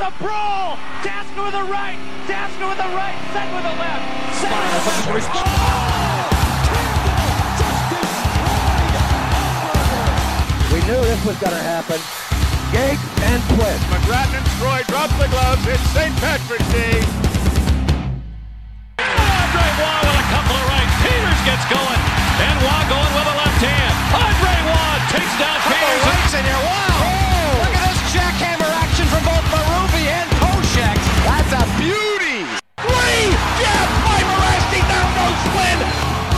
was a brawl. Tasker with the right. Tasker with the right. Set with the left. Set with the left. We knew this was going to happen. Gate and twist. McGrattan and Troy drop the gloves. It's St. Patrick's Day. Andre Waugh with a couple of rights. Peters gets going. And Waugh going with a left hand. Andre Waugh takes down Peters. rights in here. Wow! Down goes Flynn!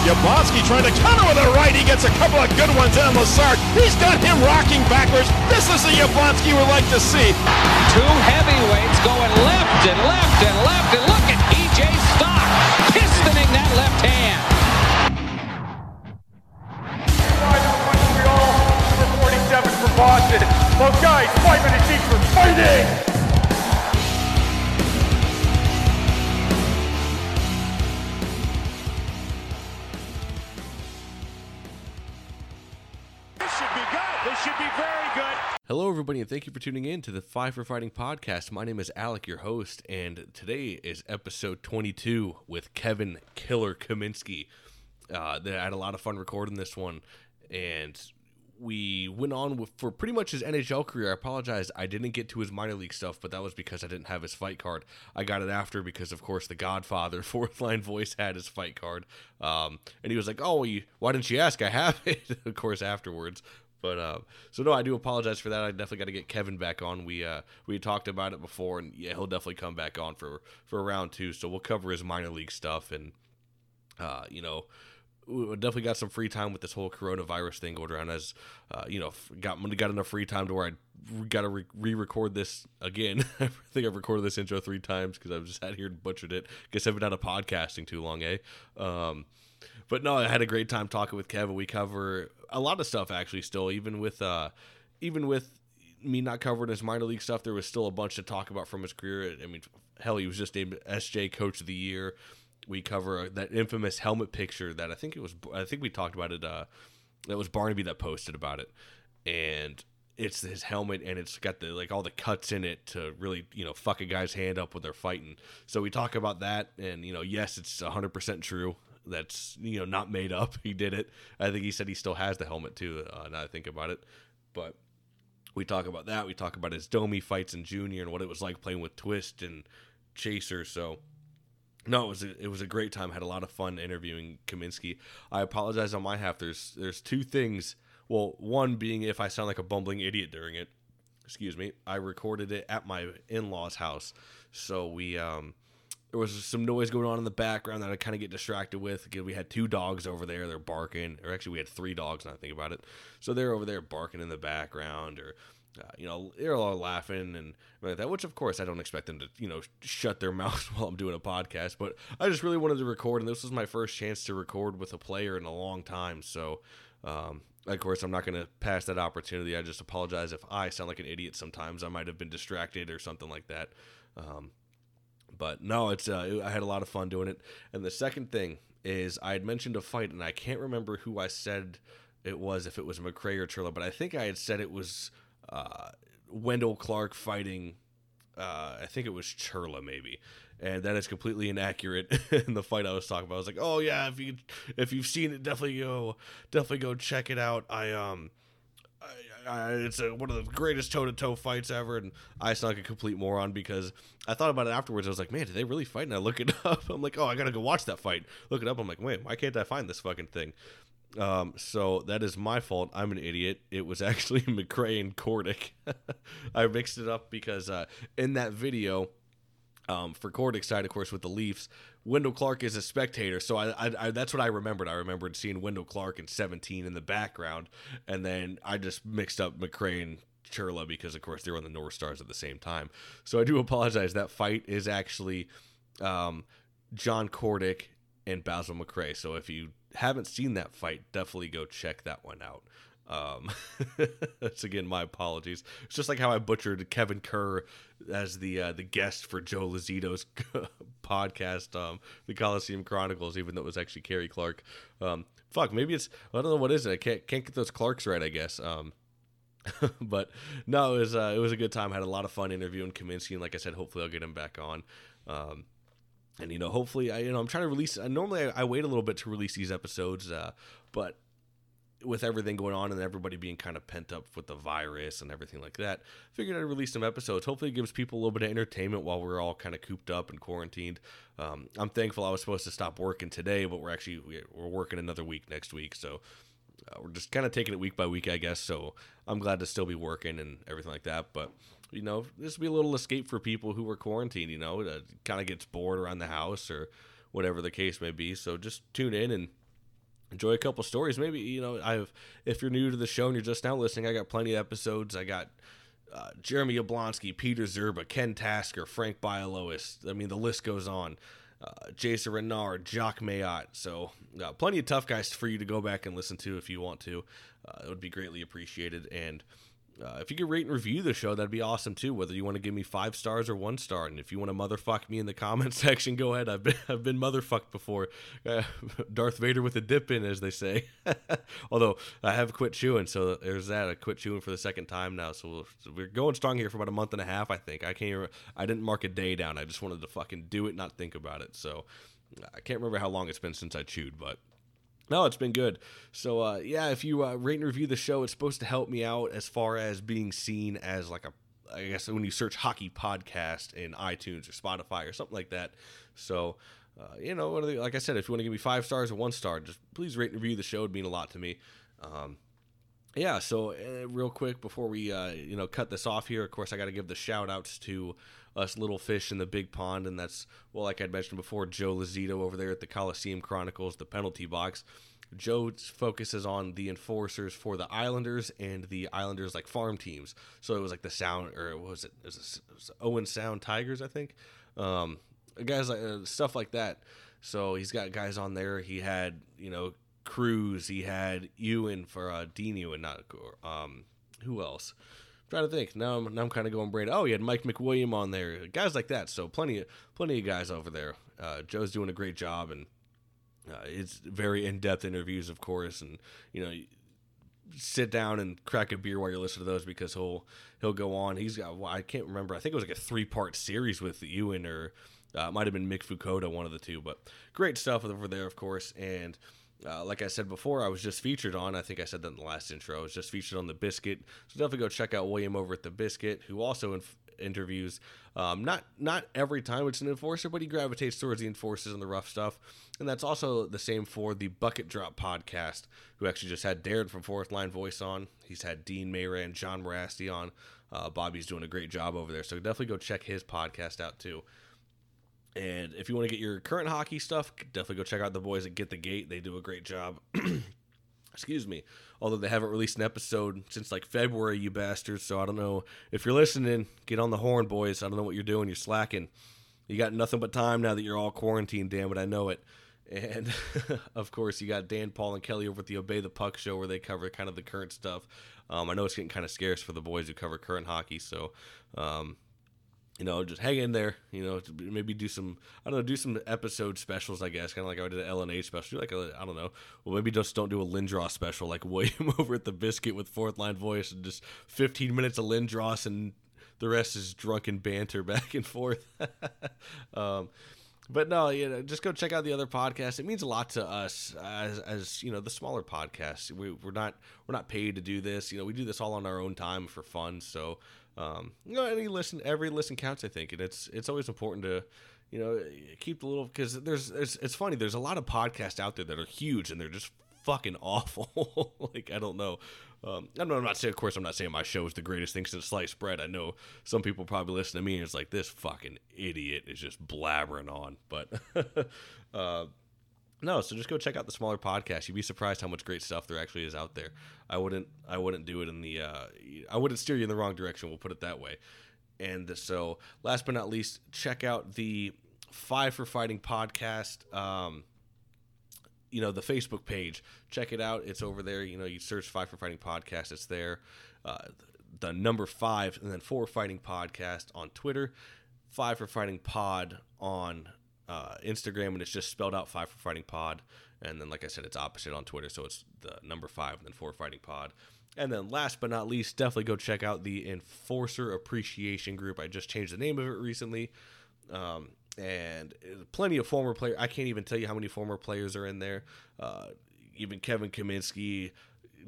Yablonsky trying to counter with a right. He gets a couple of good ones in on Lassard. He's got him rocking backwards. This is the Yablonsky we like to see. Two heavyweights going left and left and left. And look at PJ Stock pistoning that left hand. Number 47 for Boston. Well, guys, five minutes each for fighting. Thank you for tuning in to the Five for Fighting podcast. My name is Alec, your host, and today is episode 22 with Kevin Killer Kaminsky. Uh, I had a lot of fun recording this one, and we went on with, for pretty much his NHL career. I apologize, I didn't get to his minor league stuff, but that was because I didn't have his fight card. I got it after because, of course, the Godfather fourth line voice had his fight card, um, and he was like, "Oh, you, why didn't you ask? I have it." of course, afterwards. But uh, so no, I do apologize for that. I definitely got to get Kevin back on. We uh, we talked about it before, and yeah, he'll definitely come back on for for round two. So we'll cover his minor league stuff, and uh, you know, we definitely got some free time with this whole coronavirus thing going around. As uh, you know, got got enough free time to where I got to re- re-record this again. I think I've recorded this intro three times because I've just sat here and butchered it. Guess I've been out of podcasting too long, eh? Um, but no, I had a great time talking with Kevin. We cover a lot of stuff actually. Still, even with uh, even with me not covering his minor league stuff, there was still a bunch to talk about from his career. I mean, hell, he was just named SJ Coach of the Year. We cover that infamous helmet picture that I think it was. I think we talked about it. Uh, that was Barnaby that posted about it, and it's his helmet and it's got the like all the cuts in it to really you know fuck a guy's hand up when they're fighting. So we talk about that, and you know, yes, it's hundred percent true. That's you know not made up. He did it. I think he said he still has the helmet too. Uh, now I think about it, but we talk about that. We talk about his Domi fights in junior and what it was like playing with Twist and Chaser. So no, it was a, it was a great time. had a lot of fun interviewing Kaminsky. I apologize on my half. There's there's two things. Well, one being if I sound like a bumbling idiot during it. Excuse me. I recorded it at my in-laws' house, so we um there was some noise going on in the background that I kind of get distracted with. Again, we had two dogs over there; they're barking, or actually, we had three dogs. Now I think about it, so they're over there barking in the background, or uh, you know, they're all laughing and like that. Which, of course, I don't expect them to, you know, shut their mouths while I'm doing a podcast. But I just really wanted to record, and this was my first chance to record with a player in a long time. So, um, of course, I'm not going to pass that opportunity. I just apologize if I sound like an idiot sometimes. I might have been distracted or something like that. Um, but no, it's uh, I had a lot of fun doing it. And the second thing is I had mentioned a fight, and I can't remember who I said it was, if it was McRae or Churla, but I think I had said it was uh, Wendel Clark fighting. Uh, I think it was Churla maybe, and that is completely inaccurate in the fight I was talking about. I was like, oh yeah, if you if you've seen it, definitely go definitely go check it out. I um. I, it's a, one of the greatest toe to toe fights ever, and I sound like a complete moron because I thought about it afterwards. I was like, man, did they really fight? And I look it up. I'm like, oh, I gotta go watch that fight. Look it up. I'm like, wait, why can't I find this fucking thing? Um, so that is my fault. I'm an idiot. It was actually McRae and Kordic. I mixed it up because uh, in that video, um, for Kordic's side, of course, with the Leafs, Wendel Clark is a spectator. So I, I, I, that's what I remembered. I remembered seeing Wendel Clark in 17 in the background, and then I just mixed up McRae and Churla because, of course, they were on the North Stars at the same time. So I do apologize. That fight is actually um, John Kordic and Basil McRae. So if you haven't seen that fight, definitely go check that one out. Um, that's again my apologies. It's just like how I butchered Kevin Kerr as the uh, the guest for Joe Lazito's podcast, um, the Coliseum Chronicles, even though it was actually Kerry Clark. Um, fuck, maybe it's I don't know what is it. I can't can't get those Clarks right. I guess. Um, but no, it was uh, it was a good time. I had a lot of fun interviewing Kaminsky, and like I said, hopefully I'll get him back on. Um, and you know, hopefully, I you know I'm trying to release. Uh, normally, I, I, wait a little bit to release these episodes, uh, but with everything going on and everybody being kind of pent up with the virus and everything like that, figured I'd release some episodes. Hopefully, it gives people a little bit of entertainment while we're all kind of cooped up and quarantined. Um, I'm thankful I was supposed to stop working today, but we're actually we're working another week next week, so uh, we're just kind of taking it week by week, I guess. So I'm glad to still be working and everything like that. But you know, this will be a little escape for people who were quarantined. You know, kind of gets bored around the house or whatever the case may be. So just tune in and enjoy a couple stories. Maybe you know, I've if you're new to the show and you're just now listening, I got plenty of episodes. I got. Uh, Jeremy Yablonsky, Peter Zerba, Ken Tasker, Frank Bialowas. I mean, the list goes on uh, Jason Renard, Jacques Mayotte. So, uh, plenty of tough guys for you to go back and listen to if you want to. Uh, it would be greatly appreciated. And uh, if you could rate and review the show, that'd be awesome too. Whether you want to give me five stars or one star, and if you want to motherfuck me in the comment section, go ahead. I've been I've been motherfucked before. Uh, Darth Vader with a dip in, as they say. Although I have quit chewing, so there's that. I quit chewing for the second time now, so, we are going strong here for about a month and a half. I think I can't. I didn't mark a day down. I just wanted to fucking do it, not think about it. So I can't remember how long it's been since I chewed, but no, it's been good. So uh, yeah, if you uh, rate and review the show, it's supposed to help me out as far as being seen as like a, I guess when you search hockey podcast in iTunes or Spotify or something like that. So. Uh, you know, like I said, if you want to give me five stars or one star, just please rate and review the show. It'd mean a lot to me. Um, yeah, so uh, real quick before we uh, you know cut this off here, of course I got to give the shout outs to us little fish in the big pond, and that's well, like I'd mentioned before, Joe Lazito over there at the Coliseum Chronicles, the penalty box. Joe focuses on the enforcers for the Islanders and the Islanders like farm teams. So it was like the Sound or was it? It was, it was Owen Sound Tigers, I think. Um, guys like uh, stuff like that. So he's got guys on there. He had you know Kruse. He had Ewen for uh, Dean Ewen, not um, who else? Trying to think. Now I'm, now I'm kind of going brain. Oh, you had Mike McWilliam on there, guys like that. So plenty of plenty of guys over there. Uh, Joe's doing a great job, and uh, it's very in depth interviews, of course, and you know. Sit down and crack a beer while you're listening to those because he'll he'll go on. He's got well, I can't remember. I think it was like a three part series with Ewen or uh, might have been Mick Vukota, one of the two. But great stuff over there, of course. And uh, like I said before, I was just featured on. I think I said that in the last intro. I was just featured on the Biscuit. So definitely go check out William over at the Biscuit, who also inf- interviews. Um, not not every time it's an enforcer, but he gravitates towards the enforcers and the rough stuff. And that's also the same for the Bucket Drop podcast, who actually just had Darren from Fourth Line Voice on. He's had Dean Mayran, John Mirasty on. Uh, Bobby's doing a great job over there, so definitely go check his podcast out too. And if you want to get your current hockey stuff, definitely go check out the boys at Get the Gate. They do a great job. Excuse me. Although they haven't released an episode since like February, you bastards. So I don't know. If you're listening, get on the horn, boys. I don't know what you're doing. You're slacking. You got nothing but time now that you're all quarantined, damn it. I know it. And of course, you got Dan, Paul, and Kelly over at the Obey the Puck show where they cover kind of the current stuff. Um, I know it's getting kind of scarce for the boys who cover current hockey. So, um, you know, just hang in there. You know, maybe do some I don't know, do some episode specials. I guess kind of like I did an LNH special. Like I don't know, well maybe just don't do a Lindros special like William over at the Biscuit with fourth line voice and just 15 minutes of Lindros and the rest is drunken banter back and forth. um, but no, you know, just go check out the other podcasts. It means a lot to us as, as you know the smaller podcasts. We, we're not we're not paid to do this. You know, we do this all on our own time for fun. So um, you know, any listen, every listen counts. I think, and it's it's always important to, you know, keep the little because there's it's, it's funny. There's a lot of podcasts out there that are huge and they're just fucking awful. like I don't know. Um, I know I'm not saying, of course, I'm not saying my show is the greatest thing since sliced bread. I know some people probably listen to me and it's like this fucking idiot is just blabbering on. But uh, no, so just go check out the smaller podcast. You'd be surprised how much great stuff there actually is out there. I wouldn't I wouldn't do it in the uh, I wouldn't steer you in the wrong direction. We'll put it that way. And so, last but not least, check out the Five for Fighting podcast. Um, you know the Facebook page. Check it out. It's over there. You know, you search Five for Fighting podcast. It's there. Uh, the number five and then four fighting podcast on Twitter. Five for Fighting Pod on uh, Instagram, and it's just spelled out Five for Fighting Pod. And then, like I said, it's opposite on Twitter, so it's the number five and then four fighting pod. And then, last but not least, definitely go check out the Enforcer Appreciation Group. I just changed the name of it recently. Um, and plenty of former players. I can't even tell you how many former players are in there. Uh, even Kevin Kaminsky,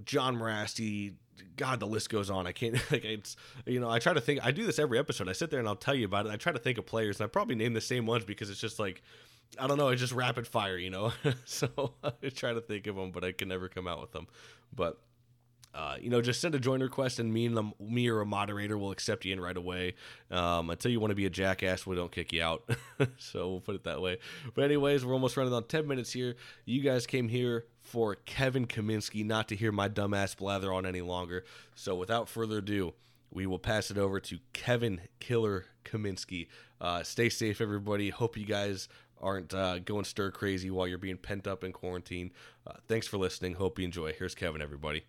John Mirasty. God, the list goes on. I can't. Like it's you know, I try to think. I do this every episode. I sit there and I'll tell you about it. I try to think of players, and I probably name the same ones because it's just like. I don't know. It's just rapid fire, you know. so I try to think of them, but I can never come out with them. But uh, you know, just send a join request, and me and the, me or a moderator will accept you in right away. Um, until you want to be a jackass, we don't kick you out. so we'll put it that way. But anyways, we're almost running on ten minutes here. You guys came here for Kevin Kaminsky, not to hear my dumbass blather on any longer. So without further ado, we will pass it over to Kevin Killer Kaminsky. Uh, stay safe, everybody. Hope you guys aren't uh, going stir crazy while you're being pent up in quarantine. Uh, thanks for listening. Hope you enjoy. Here's Kevin, everybody.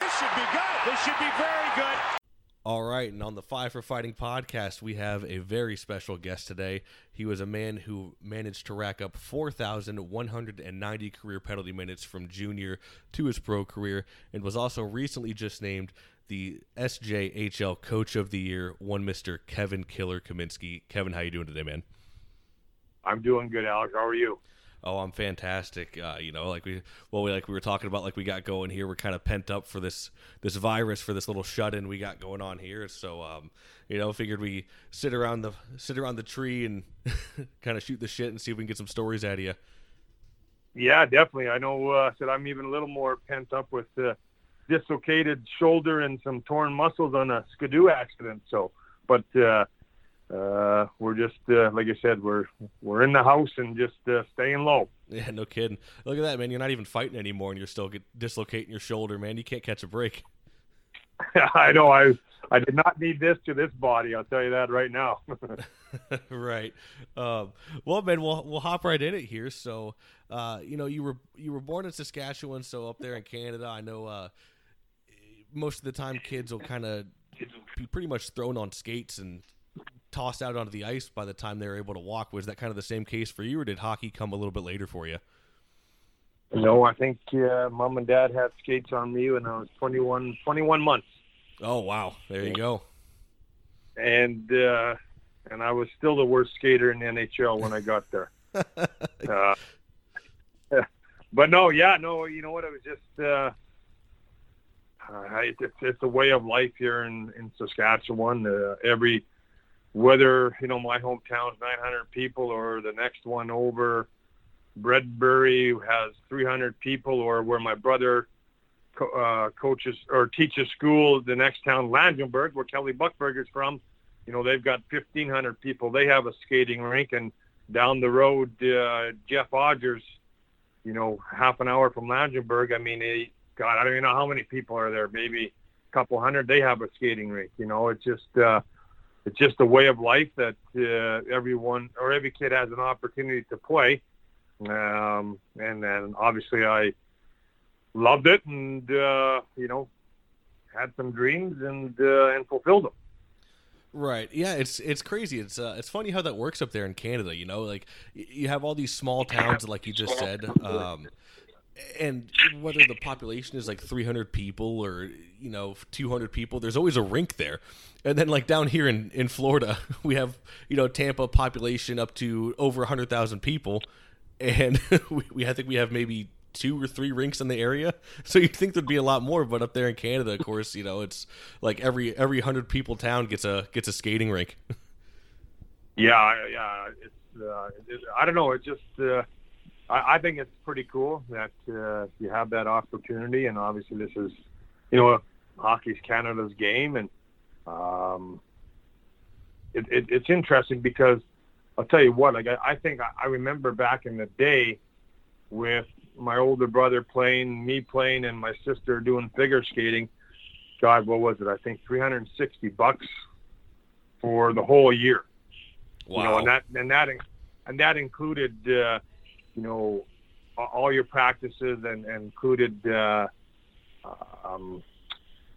This should be good. This should be very good. All right, and on the Five for Fighting podcast, we have a very special guest today. He was a man who managed to rack up 4,190 career penalty minutes from junior to his pro career, and was also recently just named the SJHL Coach of the Year, one Mister Kevin Killer Kaminsky. Kevin, how you doing today, man? I'm doing good, Alex. How are you? Oh i'm fantastic uh, you know like we well we like we were talking about like we got going here we're kind of pent up for this this virus for this little shut in we got going on here. So um you know figured we sit around the sit around the tree and kind of shoot the shit and see if we can get some stories out of you yeah definitely. I know uh said i'm even a little more pent up with the dislocated shoulder and some torn muscles on a skidoo accident so but uh uh, we're just uh, like I said, we're we're in the house and just uh, staying low. Yeah, no kidding. Look at that, man. You're not even fighting anymore, and you're still get, dislocating your shoulder, man. You can't catch a break. I know. I I did not need this to this body. I'll tell you that right now. right. Um, well, man, we'll we'll hop right in it here. So, uh, you know, you were you were born in Saskatchewan, so up there in Canada, I know. Uh, most of the time, kids will kind of be pretty much thrown on skates and tossed out onto the ice by the time they were able to walk. Was that kind of the same case for you, or did hockey come a little bit later for you? No, I think uh, mom and dad had skates on me when I was 21, 21 months. Oh wow, there you go. And uh, and I was still the worst skater in the NHL when I got there. uh, but no, yeah, no, you know what? It was just uh, uh, it's, it's a way of life here in in Saskatchewan. Uh, every whether you know my hometown's 900 people or the next one over Bredenbury has 300 people or where my brother co- uh, coaches or teaches school the next town Langenburg where Kelly Buchberger's from you know they've got 1500 people. They have a skating rink and down the road uh, Jeff Odgers you know half an hour from Langenburg I mean he, god I don't even know how many people are there. Maybe a couple hundred. They have a skating rink you know it's just uh it's just a way of life that uh, everyone or every kid has an opportunity to play. Um, and then obviously I loved it and, uh, you know, had some dreams and, uh, and fulfilled them. Right. Yeah, it's it's crazy. It's uh, it's funny how that works up there in Canada. You know, like you have all these small towns, like you just said, um, and whether the population is like 300 people or you know 200 people there's always a rink there. And then like down here in, in florida we have you know tampa population up to over 100000 people. And we, we i think we have maybe two or three rinks in the area. So you'd think there'd be a lot more but up there in canada of course you know it's like every every 100 people town gets a gets a skating rink. Yeah yeah it's uh, it, i don't know it's just uh I, I think it's pretty cool that uh, you have that opportunity, and obviously this is, you know, hockey's Canada's game, and um, it, it, it's interesting because I'll tell you what, like I, I think I, I remember back in the day with my older brother playing, me playing, and my sister doing figure skating. God, what was it? I think 360 bucks for the whole year. Wow. You know, and that and that and that included. Uh, you know, all your practices and, and included uh, um,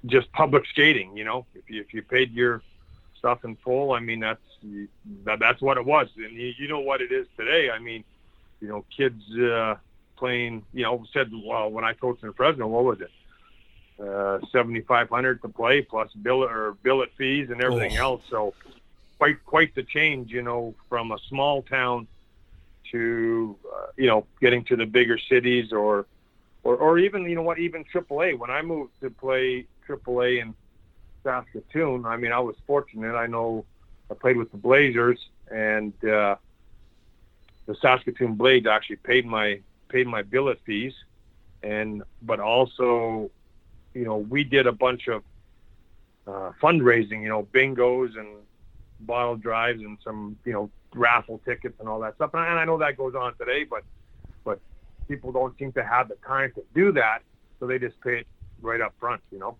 just public skating. You know, if you, if you paid your stuff in full, I mean that's that, that's what it was. And you, you know what it is today. I mean, you know, kids uh, playing, you know, said, well, when I coached in Fresno, what was it? Uh, 7,500 to play plus billet or billet fees and everything Oh. else. So quite, quite the change, you know, from a small town to, uh, you know, getting to the bigger cities or, or, or even, you know what, even AAA. When I moved to play AAA in Saskatoon, I mean, I was fortunate. I know I played with the Blazers and, uh, the Saskatoon Blades actually paid my paid my billet fees, and but also, you know, we did a bunch of uh, fundraising, you know, bingos and bottle drives and some, you know, raffle tickets and all that stuff. And I, and I know that goes on today, but but people don't seem to have the time to do that, so they just pay it right up front, you know.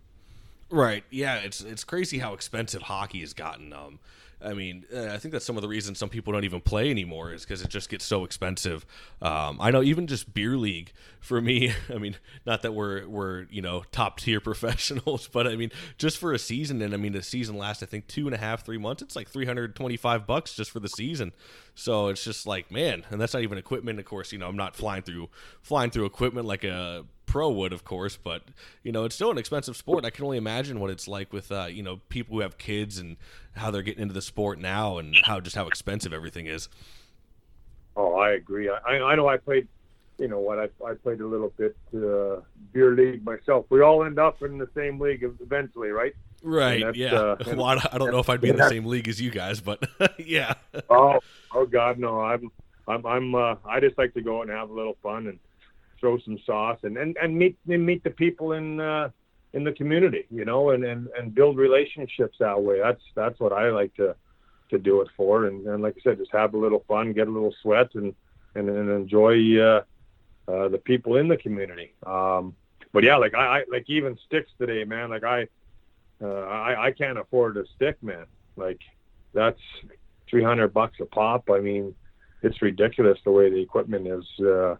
Right. Yeah. It's it's crazy how expensive hockey has gotten. Um, I mean, uh, I think that's some of the reasons some people don't even play anymore is because it just gets so expensive. Um, I know even just beer league for me. I mean, not that we're we're you know top tier professionals, but I mean, just for a season, and I mean the season lasts I think two and a half, three months. It's like three hundred twenty five bucks just for the season. So it's just like man, and that's not even equipment. Of course, you know I'm not flying through flying through equipment like a pro would, of course, but you know it's still an expensive sport. I can only imagine what it's like with uh, you know people who have kids and how they're getting into the sport now and how just how expensive everything is. Oh, I agree. I, I know I played, you know what, I, I played a little bit uh, beer league myself. We all end up in the same league eventually, right? Right. Yeah. uh, well, I don't- I don't know if I'd be in the same league as you guys, but yeah. Oh, oh God, no! I'm, I'm, I'm. Uh, I just like to go out and have a little fun and throw some sauce and and, and meet and meet the people in uh, in the community, you know, and, and and build relationships that way. That's that's what I like to to do it for. And, and like I said, just have a little fun, get a little sweat, and and, and enjoy uh, uh, the people in the community. Um, but yeah, like I, I like even sticks today, man. Like I, uh, I I can't afford a stick, man. Like that's three hundred bucks a pop. I mean, it's ridiculous the way the equipment is. Uh,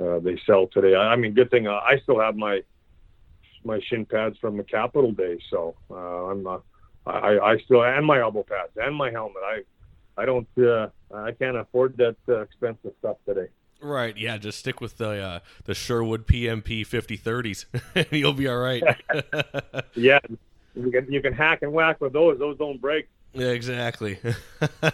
uh, they sell today. I, I mean, good thing uh, I still have my my shin pads from the Capital days, so uh, I'm uh, I, I still and my elbow pads and my helmet. I I don't uh, I can't afford that uh, expensive stuff today. Right. Yeah. Just stick with the uh, the Sherwood PMP 5030s, and you'll be all right. Yeah, you can you can hack and whack with those. Those don't break. yeah, exactly.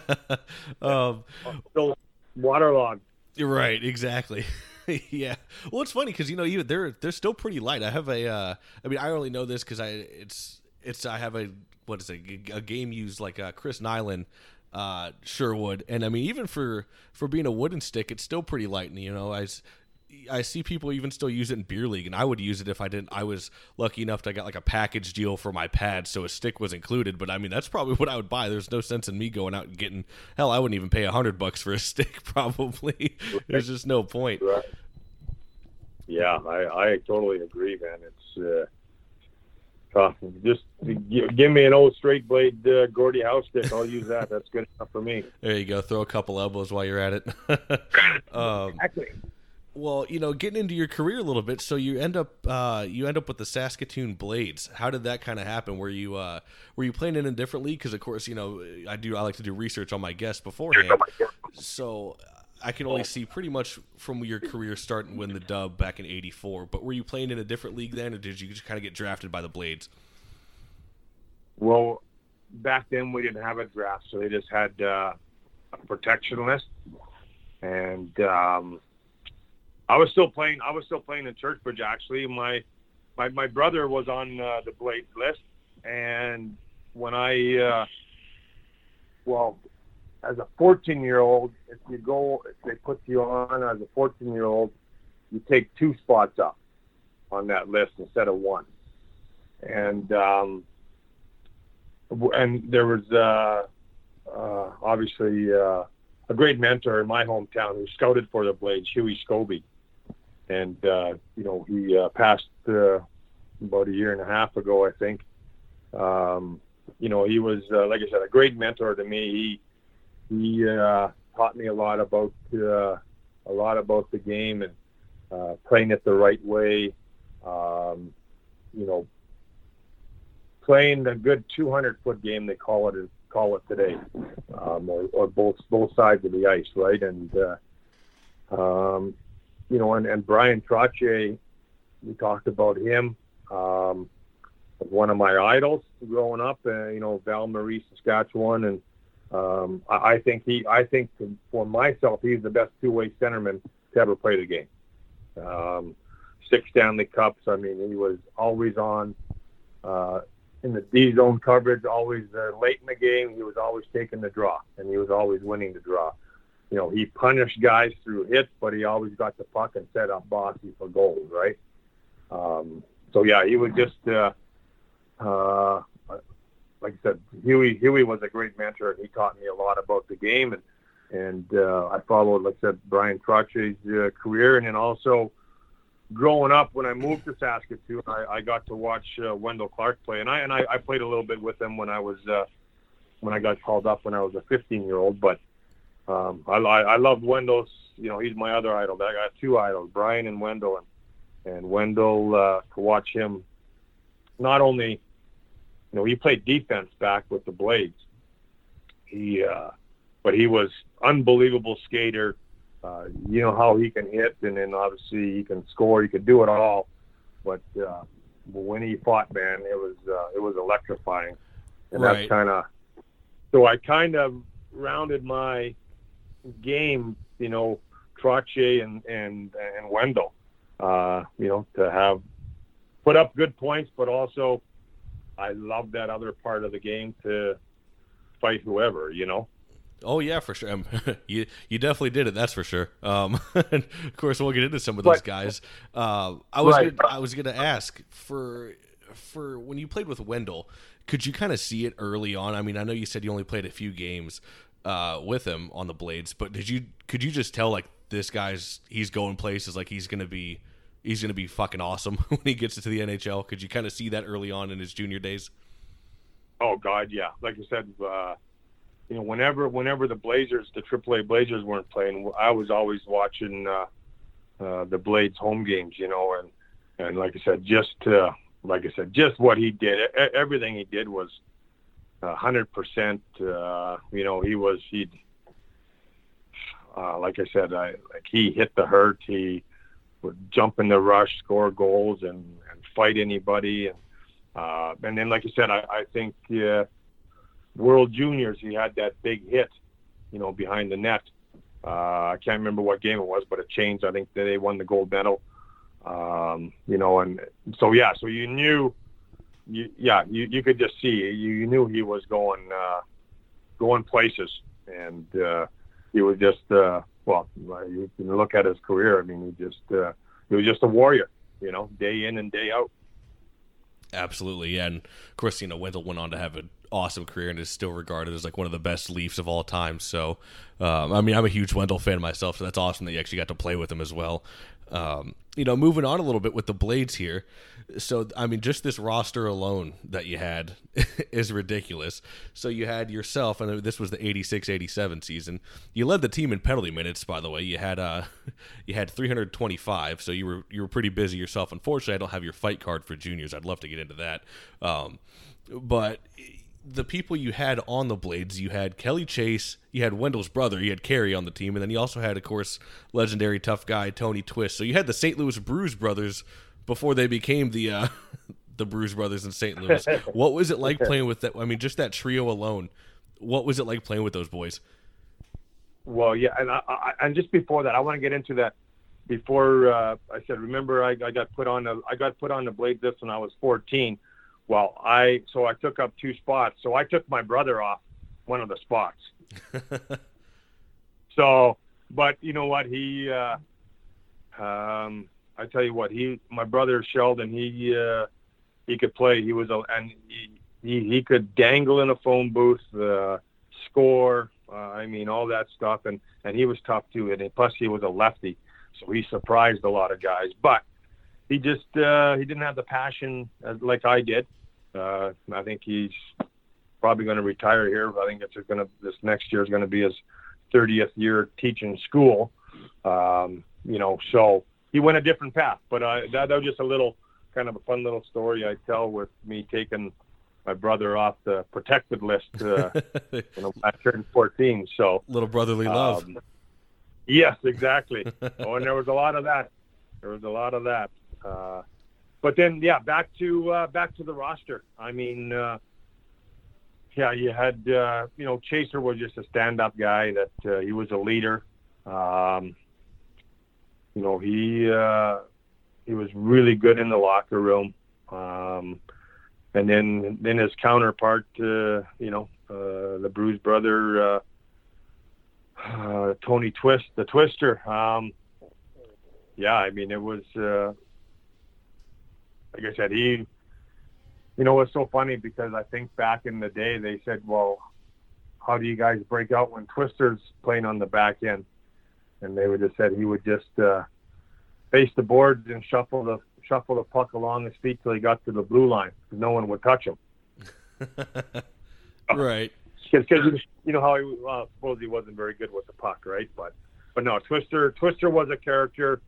um, Still waterlogged. You're right, exactly. yeah. Well, it's funny because you know you they're they're still pretty light. I have a. Uh, I mean, I only know this because I it's it's I have a what is it a game used like uh, Chris Nilan, uh, Sherwood, and I mean even for for being a wooden stick, it's still pretty light. And you know, I. I see people even still use it in beer league, and I would use it if I didn't. I was lucky enough to get like a package deal for my pad, so a stick was included. But I mean, that's probably what I would buy. There's no sense in me going out and getting. Hell, I wouldn't even pay a hundred bucks for a stick. Probably, there's just no point. Right. Yeah, I, I totally agree, man. It's uh, tough. Just give, give me an old straight blade uh, Gordie Howe's stick. I'll use that. That's good enough for me. There you go. Throw a couple elbows while you're at it. um, Exactly. Well, you know, getting into your career a little bit, so you end up uh, you end up with the Saskatoon Blades. How did that kind of happen? Were you uh, were you playing in a different league? Because of course, you know, I do. I like to do research on my guests beforehand, so I can only see pretty much from your career starting when the Dub back in '84. But were you playing in a different league then, or did you just kind of get drafted by the Blades? Well, back then we didn't have a draft, so they just had uh, a protection list, and um, I was still playing. I was still playing in Churchbridge. Actually, my my my brother was on uh, the Blades list, and when I uh, well, as a 14 year old, if you go, if they put you on as a 14 year old, you take two spots up on that list instead of one, and um, and there was uh, uh, obviously uh, a great mentor in my hometown who scouted for the Blades, Huey Scobie, and uh, you know he uh, passed uh, about a year and a half ago, I think. Um, you know, he was uh, like I said, a great mentor to me. He he uh, taught me a lot about uh, a lot about the game and uh, playing it the right way. Um, you know, playing the good 200 foot game they call it call it today, um, or, or both both sides of the ice, right? And uh, um, you know, and, and Bryan Trottier, we talked about him. Um, one of my idols growing up, uh, you know, Val Marie, Saskatchewan, and um, I, I think he, I think for myself, he's the best two-way centerman to ever play the game. Um, six Stanley Cups. I mean, he was always on uh, in the D zone coverage, always uh, late in the game. He was always taking the draw, and he was always winning the draw. You know, he punished guys through hits, but he always got the puck and set up Bossy for goals, right? Um, so yeah, he was just uh, uh, like I said, Huey Huey was a great mentor, and he taught me a lot about the game. And and uh, I followed, like I said, Bryan Trottier's uh, career, and then also growing up when I moved to Saskatoon, I, I got to watch uh, Wendel Clark play, and I and I, I played a little bit with him when I was uh, when I got called up when I was a 15 year old. But um, I I loved Wendel's. You know, he's my other idol. I got two idols, Bryan and Wendel, and and Wendel uh, to watch him. Not only, you know, he played defense back with the Blades. He, uh, but he was unbelievable skater uh, you know how he can hit, and then obviously he can score. He could do it all. But uh, when he fought, man, it was uh, it was electrifying, and right. that's kind of. So I kind of rounded my game, you know, Trottier and and and Wendel, uh, you know, to have put up good points, but also I love that other part of the game to fight whoever, you know. Oh yeah, for sure. Um, you you definitely did it. That's for sure. Um, of course, we'll get into some of those guys. Uh, I was right. gonna, I was going to ask for for when you played with Wendel, could you kind of see it early on? I mean, I know you said you only played a few games uh, with him on the Blades, but did you could you just tell like this guy's he's going places like he's to be he's to be fucking awesome when he gets to the NHL? Could you kind of see that early on in his junior days? Oh God, yeah. Like I said. Uh you know, whenever whenever the Blazers, the AAA Blazers weren't playing, I was always watching uh, uh, the Blades home games. You know, and and like I said, just uh, like I said, just what he did, everything he did was hundred percent. Uh, you know, he was he. Uh, like I said, I like he hit the hurt. He would jump in the rush, score goals, and, and fight anybody. And uh, and then, like I said, I, I think yeah, World Juniors, he had that big hit, you know, behind the net. Uh, I can't remember what game it was, but it changed. I think they won the gold medal. Um, you know, and so yeah, so you knew, you, yeah, you, you could just see, you, knew he was going, uh, going places, and uh, he was just, uh, well, you can look at his career. I mean, he just, uh, he was just a warrior, you know, day in and day out. Absolutely, and of course, you know, Wendel went on to have an awesome career and is still regarded as like one of the best Leafs of all time. So, um, I mean, I'm a huge Wendel fan myself, so that's awesome that you actually got to play with him as well. Um, you know, moving on a little bit with the Blades here. So, I mean, just this roster alone that you had is ridiculous. So, you had yourself, and this was the 86 87 season. You led the team in penalty minutes, by the way. You had uh, you had 325, so you were you were pretty busy yourself. Unfortunately, I don't have your fight card for juniors. I'd love to get into that. Um, but the people you had on the Blades, you had Kelly Chase, you had Wendel's brother, you had Kerry on the team, and then you also had, of course, legendary tough guy Tony Twist. So you had the St. Louis Bruise brothers before they became the uh, the Bruise brothers in St. Louis. what was it like playing with that? I mean, just that trio alone. What was it like playing with those boys? Well, yeah, and I, I, and just before that, I want to get into that. Before uh, I said, remember, I, I got put on the I got put on the Blades this when I was 14 well, I so I took up two spots. So I took my brother off one of the spots. so, but you know what? He, uh, um, I tell you what, he, my brother Sheldon, he, uh, he could play. He was a, and he, he, he could dangle in a phone booth, uh, score. Uh, I mean, all that stuff, and and he was tough too. And plus, he was a lefty, so he surprised a lot of guys. But he just uh, he didn't have the passion like I did. Uh, I think he's probably going to retire here. I think it's going to this next year is going to be his 30th year teaching school. Um, you know, so he went a different path. But uh, that, that was just a little kind of a fun little story I tell with me taking my brother off the protected list. Uh, you know, I turned 14, so little brotherly love. Um, Yes, exactly. oh, and there was a lot of that. There was a lot of that. Uh, but then, yeah, back to uh, back to the roster. I mean, uh, yeah, you had uh, you know Chaser was just a stand-up guy. That uh, he was a leader. Um, you know, he uh, he was really good in the locker room. Um, and then then his counterpart, uh, you know, uh, the Bruise brother, uh, uh, Tony Twist, the Twister. Um, yeah, I mean, it was uh, like I said, he. You know, it's so funny because I think back in the day they said, "Well, how do you guys break out when Twister's playing on the back end?" And they would just said he would just uh, face the boards and shuffle the shuffle the puck along his feet till he got to the blue line because no one would touch him. right. Because you know how he well, I suppose he wasn't very good with the puck, right? But but no, Twister Twister was a character.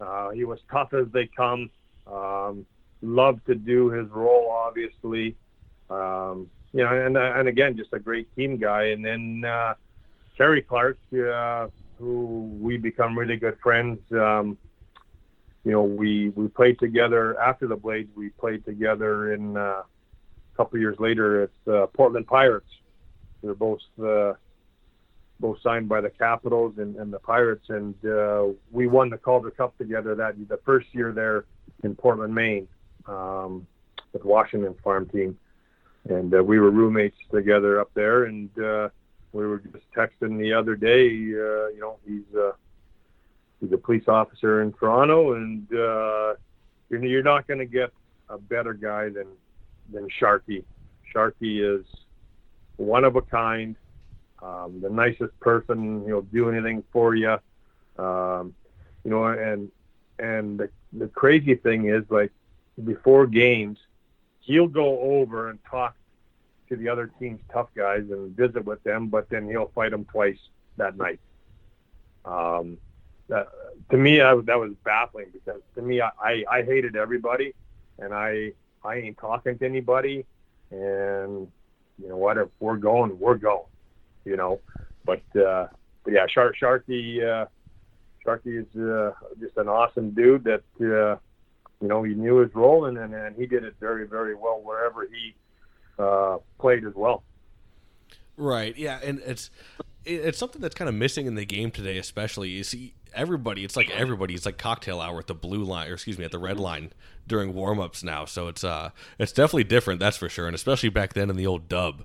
Uh, he was tough as they come. Um, loved to do his role, obviously. Um, you know, and and again, just a great team guy. And then uh, Kerry Clark, uh, who we become really good friends. Um, you know, we we played together after the Blades. We played together in uh, a couple years later at uh, Portland Pirates. They're both uh, both signed by the Capitals and, and the Pirates, and uh, we won the Calder Cup together that the first year there in Portland, Maine, um, with Washington farm team, and uh, we were roommates together up there, and uh, we were just texting the other day. Uh, you know, he's uh, he's a police officer in Toronto, and uh, you're, you're not going to get a better guy than than Sharky. Sharky is one of a kind, um, the nicest person. He'll do anything for you, um, you know. And and the, the crazy thing is, like before games, he'll go over and talk to the other team's tough guys and visit with them, but then he'll fight them twice that night. Um, that, to me, I, that was baffling because to me, I, I, I hated everybody, and I I ain't talking to anybody, and you know what? If we're going, we're going, you know. But uh, but yeah, Shark Sharky uh, Sharky is uh, just an awesome dude that uh, you know he knew his role and, and and he did it very very well wherever he uh, played as well. Right. Yeah, and it's it's something that's kind of missing in the game today, especially. You see, everybody, it's like everybody, it's like cocktail hour at the blue line, or excuse me, at the red line during warm ups now. So it's uh, it's definitely different, that's for sure. And especially back then in the old dub,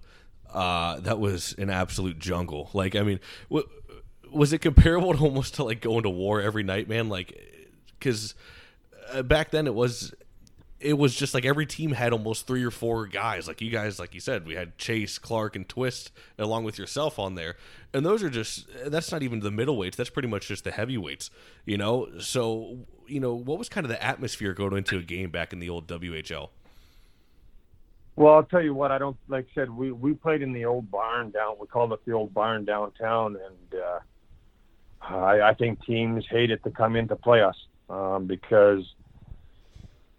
uh, that was an absolute jungle. Like, I mean, w- was it comparable to almost to like going to war every night, man? Like, because uh, back then it was it was just like every team had almost three or four guys. Like you guys, like you said, we had Chase, Clark, and Twist along with yourself on there, and those are just that's not even the middleweights. That's pretty much just the heavyweights, you know. So you know, what was kind of the atmosphere going into a game back in the old WHL? Well, I'll tell you what. I don't like I said we we played in the old barn down. We called it the old barn downtown, and uh, I, I think teams hated to come in to play us um, because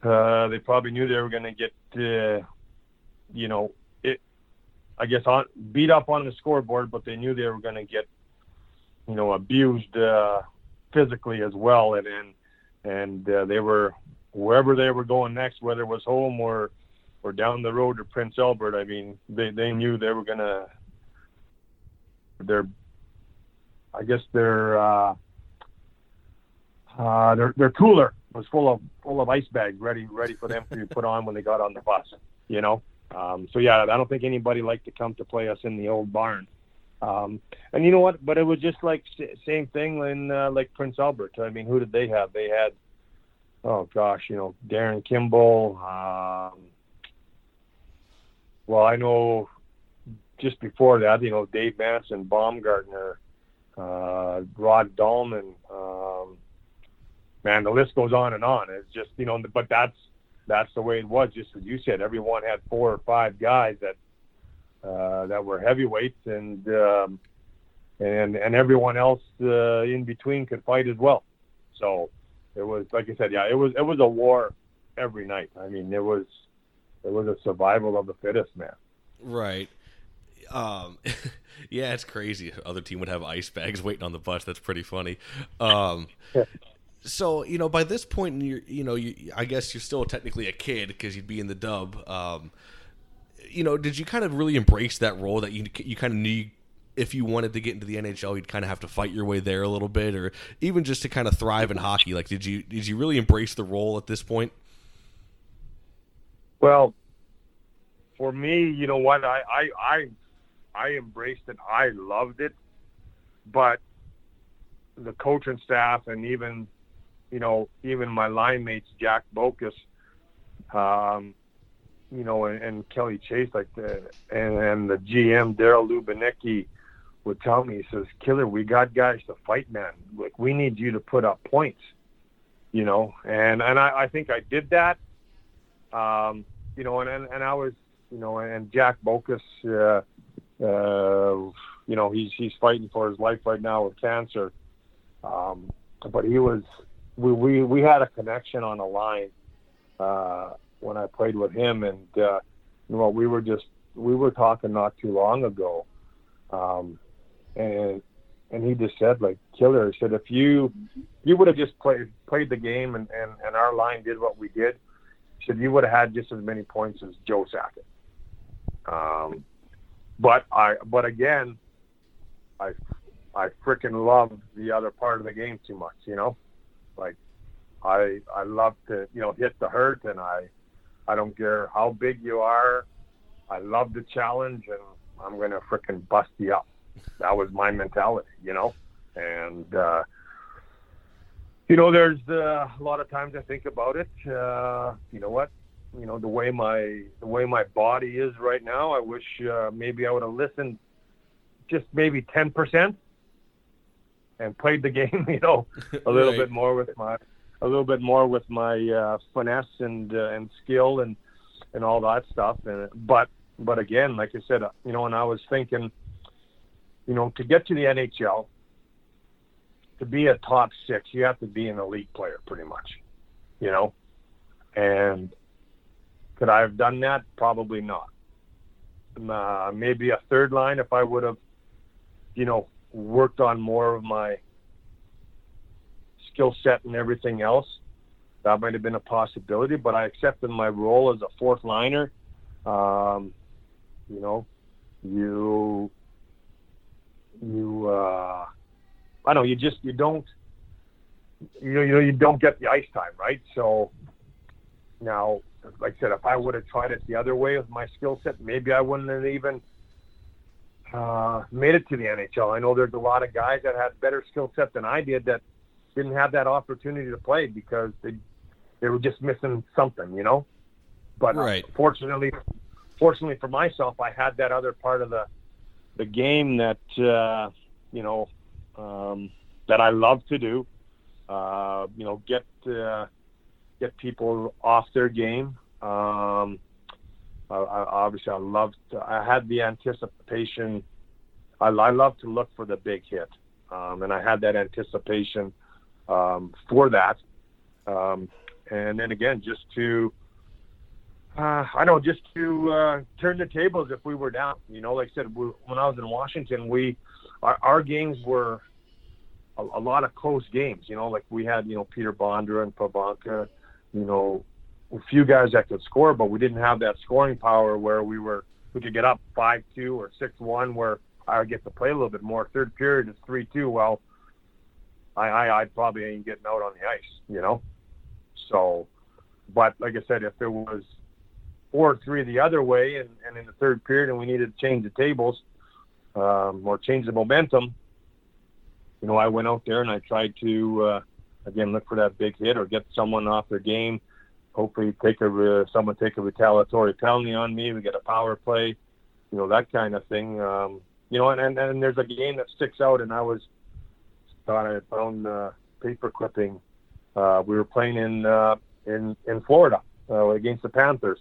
uh, they probably knew they were going to get, uh, you know, it. I guess on beat up on the scoreboard, but they knew they were going to get, you know, abused uh, physically as well, and and and uh, they were wherever they were going next, whether it was home or or down the road to Prince Albert. I mean, they they knew they were going to. Their, I guess their uh, uh, their their cooler was full of full of ice bags ready ready for them to put on when they got on the bus. You know, um, so yeah, I don't think anybody liked to come to play us in the old barn. Um, and you know what? But it was just like same thing in uh, like Prince Albert. I mean, who did they have? They had oh gosh, you know Darren Kimble. Um, well, I know just before that, you know Dave Manson, Baumgartner, uh, Rod Dallman. Um, man, the list goes on and on. It's just you know, but that's that's the way it was. Just as you said, everyone had four or five guys that uh, that were heavyweights, and um, and and everyone else uh, in between could fight as well. So it was like I said, yeah, it was it was a war every night. I mean, it was it was a survival of the fittest, man. Right. Um, yeah, it's crazy. Other team would have ice bags waiting on the bus. That's pretty funny. Um, so you know, by this point, you you know, you, I guess you're still technically a kid because you'd be in the dub. Um, you know, did you kind of really embrace that role that you you kind of knew if you wanted to get into the NHL, you'd kind of have to fight your way there a little bit, or even just to kind of thrive in hockey? Like, did you did you really embrace the role at this point? Well, for me, you know what? I I I, I embraced it. I loved it, but the coaching staff and even you know even my line mates Jack Bocas, um, you know, and, and Kelly Chase, like the and, and the GM Daryl Lubiniecki would tell me, he says, "Killer, we got guys to fight, man. Like we need you to put up points." You know, and and I, I think I did that. Um, you know, and, and and I was, you know, and Jack Bocas, uh, uh, you know, he's he's fighting for his life right now with cancer. Um, but he was, we we we had a connection on the line uh, when I played with him, and uh, you know, we were just we were talking not too long ago, um, and and he just said like killer. Said if you you would have just played played the game and, and and our line did what we did, he said you would have had just as many points as Joe Sakic. Um, but I but again, I I freaking love the other part of the game too much. You know, like I I love to you know hit the hurt and I I don't care how big you are. I love the challenge and I'm gonna freaking bust you up. That was my mentality, you know, and. uh you know, there's uh, a lot of times I think about it. Uh, you know what? You know the way my the way my body is right now. I wish uh, maybe I would have listened just maybe ten percent and played the game. You know, a little Right. bit more with my a little bit more with my uh, finesse and uh, and skill and and all that stuff. And but but again, like I said, you know, and I was thinking, you know, to get to the NHL, to be a top six, you have to be an elite player, pretty much. You know, and could I have done that? Probably not. Uh, maybe a third line if I would have, you know, worked on more of my skill set and everything else. That might have been a possibility, but I accepted my role as a fourth liner. Um, you know, you you uh, I don't know, you just you don't you know you know you don't get the ice time, right? So now, like I said, if I would have tried it the other way with my skill set, maybe I wouldn't have even uh, made it to the NHL. I know there's a lot of guys that had better skill set than I did that didn't have that opportunity to play because they they were just missing something, you know. But Right. fortunately, fortunately for myself, I had that other part of the the game that uh, you know um, that I love to do. Uh, you know, get uh, get people off their game. Um, I, I, obviously, I loved. I had the anticipation. I, I love to look for the big hit, um, and I had that anticipation um, for that. Um, and then again, just to uh, I don't know, just to uh, turn the tables if we were down. You know, like I said, we, when I was in Washington, we our, our games were a, a lot of close games. You know, like we had you know Peter Bondra and Pivonka, you know, few guys that could score, but we didn't have that scoring power where we were we could get up five two or six one where I would get to play a little bit more. Third period is three two. Well, I, I I'd probably ain't getting out on the ice. You know, so. But like I said, if it was four three the other way, and, and in the third period, and we needed to change the tables um, or change the momentum, you know, I went out there and I tried to uh, again look for that big hit or get someone off their game. Hopefully, take a uh, someone take a retaliatory penalty on me. We get a power play, you know, that kind of thing. Um, you know, and, and and there's a game that sticks out, and I was thought I found uh, paper clipping. Uh, we were playing in uh, in in Florida uh, against the Panthers,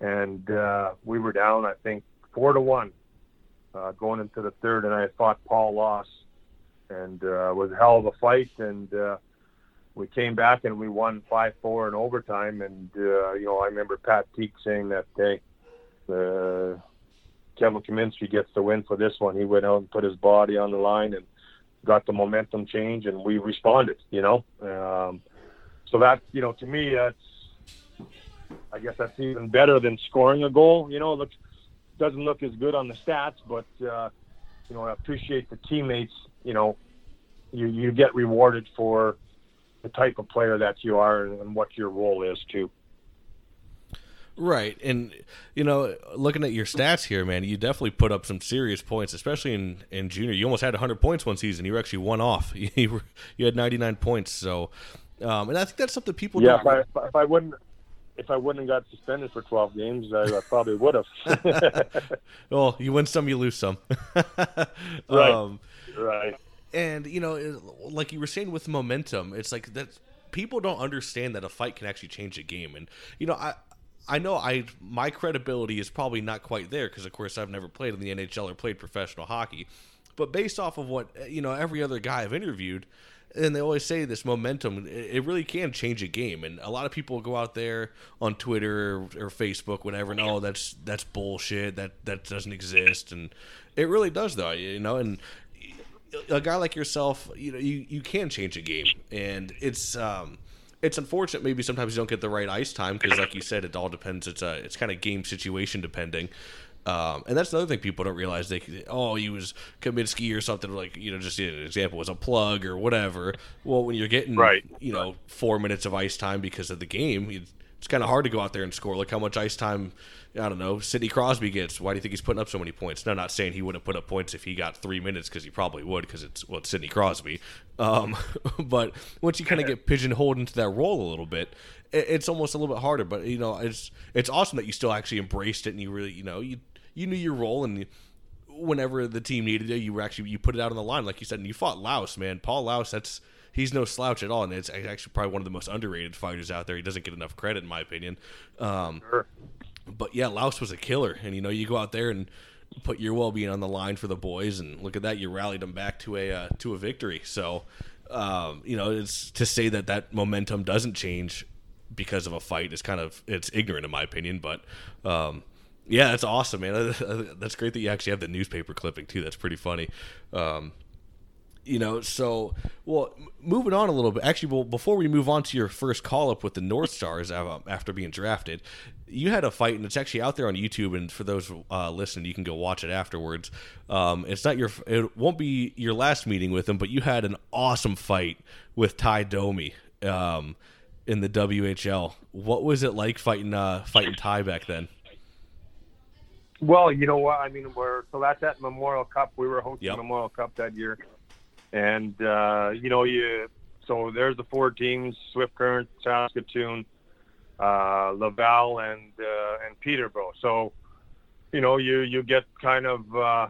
and uh, we were down, I think, four to one uh, going into the third, and I fought Paul Laus, and uh, was a hell of a fight, and uh, we came back and we won five four in overtime, and uh, you know I remember Pat Teague saying that day, uh, Kevin Kaminski gets the win for this one. He went out and put his body on the line and got the momentum change, and we responded. You know, um, so that you know to me that's I guess that's even better than scoring a goal. You know, it looks doesn't look as good on the stats, but uh, you know I appreciate the teammates. You know, you you get rewarded for the type of player that you are and what your role is too. Right, and you know, looking at your stats here, man, you definitely put up some serious points, especially in, in junior. You almost had 100 points one season. You were actually one off. You were, you had 99 points. So, um, and I think that's something people. Yeah, if I, if I, wouldn't, if I wouldn't have got suspended for 12 games, I, I probably would have. well, you win some, you lose some. right. Um, right. And you know, like you were saying with momentum, it's like that people don't understand that a fight can actually change a game. And you know, I I know I my credibility is probably not quite there because of course I've never played in the NHL or played professional hockey. But based off of what you know, every other guy I've interviewed, and they always say this momentum, it really can change a game. And a lot of people go out there on Twitter or, or Facebook, whatever, and oh, that's that's bullshit. That that doesn't exist, and it really does, though. You know, and a guy like yourself, you know, you you can change a game, and it's. um it's unfortunate maybe sometimes you don't get the right ice time because like you said it all depends. It's a it's kind of game situation depending. Um, and that's another thing people don't realize. They oh he was Kaminski or something like you know just an example was a plug or whatever. Well when you're getting right. you know four minutes of ice time because of the game it's kind of hard to go out there and score look how much ice time I don't know, Sidney Crosby gets. Why do you think he's putting up so many points? No, not saying he wouldn't put up points if he got three minutes, because he probably would, because it's well, it's Sidney Crosby. Um, but once you kind of get pigeonholed into that role a little bit, it, it's almost a little bit harder. But you know, it's it's awesome that you still actually embraced it and you really, you know, you you knew your role and. You, whenever the team needed you, you were actually you put it out on the line, like you said, and you fought Laus, man. Paul Laus, that's he's no slouch at all, and it's actually probably one of the most underrated fighters out there. He doesn't get enough credit, in my opinion. Um, sure but yeah, Laus was a killer, and you know you go out there and put your well being on the line for the boys, and look at that, you rallied them back to a uh, to a victory. So, um, you know, it's to say that that momentum doesn't change because of a fight is kind of it's ignorant in my opinion, but. Um, yeah, that's awesome, man. That's great that you actually have the newspaper clipping too. That's pretty funny. Um, you know, so well, moving on a little bit. Actually, well, before we move on to your first call up with the North Stars after being drafted, you had a fight, and it's actually out there on YouTube. And for those uh, listening, you can go watch it afterwards. Um, it's not your, it won't be your last meeting with him, but you had an awesome fight with Ty Domi um, in the WHL. What was it like fighting uh, fighting Ty back then? Well, you know what I mean. We're so that's at Memorial Cup. We were hosting yep. Memorial Cup that year and uh, you know, you so there's the four teams: Swift Current, Saskatoon, uh, Laval, and uh, and Peterborough. So, you know, you you get kind of uh,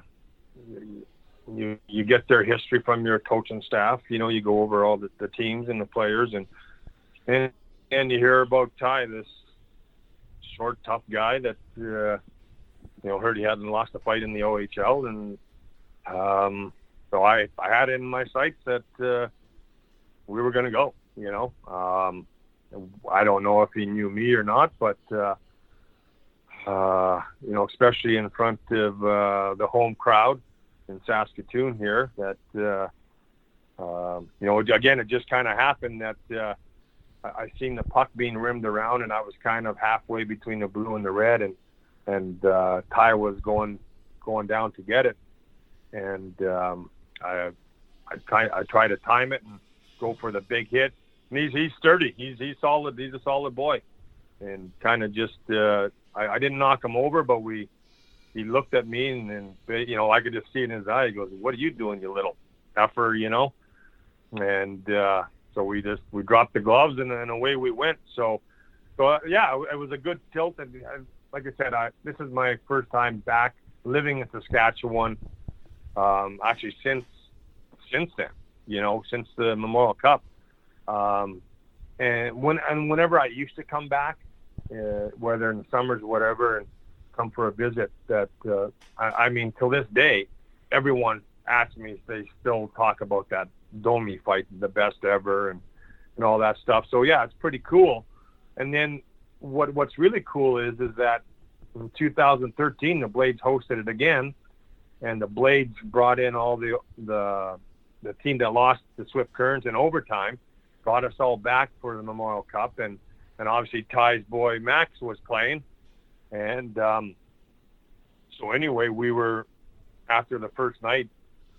you you get their history from your coaching staff. You know, you go over all the, the teams and the players, and and and you hear about Ty, this short, tough guy that uh, you know heard he hadn't lost a fight in the OHL, and um, so I I had in my sights that uh, we were going to go. You know, um, I don't know if he knew me or not, but uh, uh, you know, especially in front of uh, the home crowd in Saskatoon here, that uh, uh, you know, again, it just kind of happened that uh, I, I seen the puck being rimmed around, and I was kind of halfway between the blue and the red, and and uh, Ty was going going down to get it, and um, I I try I try to time it and go for the big hit. And he's he's sturdy. He's he's solid. He's a solid boy, and kind of just uh, I, I didn't knock him over, but we he looked at me and, and you know I could just see it in his eye. He goes, "What are you doing, you little effer?" You know, and uh, so we just we dropped the gloves and, and away we went. So so uh, yeah, it was a good tilt. And uh, like I said, I this is my first time back living in Saskatchewan um, actually since since then. You know, since the Memorial Cup. Um, and when and whenever I used to come back, uh, whether in the summers or whatever, and come for a visit, that uh, I, I mean, till this day, everyone asks me. They still talk about that Domi fight, the best ever, and and all that stuff. So yeah, it's pretty cool. And then what what's really cool is is that in 2013, the Blades hosted it again, and the Blades brought in all the the the team that lost the Swift Currents in overtime, brought us all back for the Memorial Cup, and and obviously Ty's boy Max was playing, and um, so anyway, we were after the first night,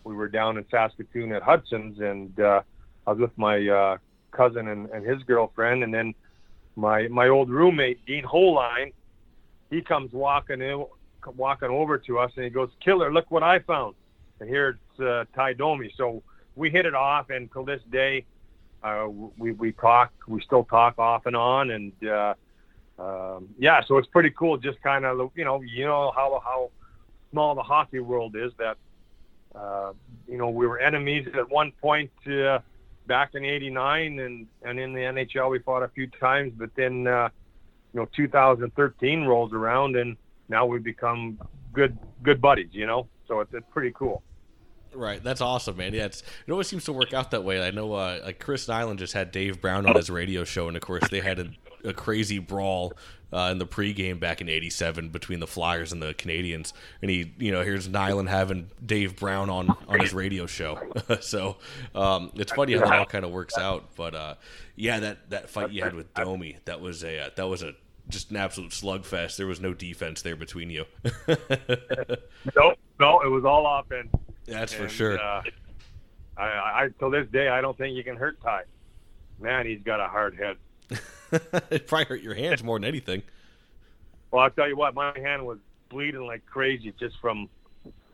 we were down in Saskatoon at Hudson's, and uh, I was with my uh, cousin and, and his girlfriend, and then my my old roommate Dean Holoien, he comes walking in, walking over to us, and he goes, "Killer, look what I found!" And here it's uh, Ty Domi. So we hit it off, and till this day, uh, we we talk, we still talk off and on, and uh, um, yeah, so it's pretty cool. Just kind of you know, you know how how small the hockey world is. That uh, you know we were enemies at one point. Uh, back in '89, and and in the NHL we fought a few times, but then uh, you know 2013 rolls around, and now we've become good good buddies. You know, so it's, it's pretty cool. Right, that's awesome, man. Yeah, it always seems to work out that way. I know, uh, like Chris Nilan just had Dave Brown on his radio show, and of course they had a, a crazy brawl uh, in the pregame back in '87 between the Flyers and the Canadiens. and he, you know, here's Nilan having Dave Brown on on his radio show. so um, it's funny how that all kind of works out. But uh, yeah, that that fight you had with Domi, that was a uh, that was a just an absolute slugfest. There was no defense there between you. no, no, it was all offense. That's and, for sure. Uh, I, I till this day, I don't think you can hurt Ty. Man, he's got a hard head. it probably hurt your hands more than anything. Well, I'll tell you what, my hand was bleeding like crazy just from.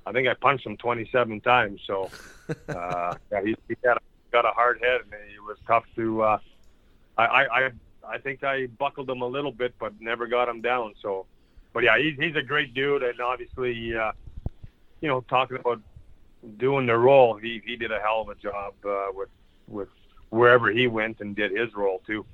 I think I punched him 27 times. So, uh, yeah, he, he got a, got a hard head, and it was tough to. Uh, I, I I think I buckled him a little bit, but never got him down. So, but yeah, he's he's a great dude, and obviously, uh, you know, talking about doing the role, he he did a hell of a job uh, with with wherever he went and did his role too.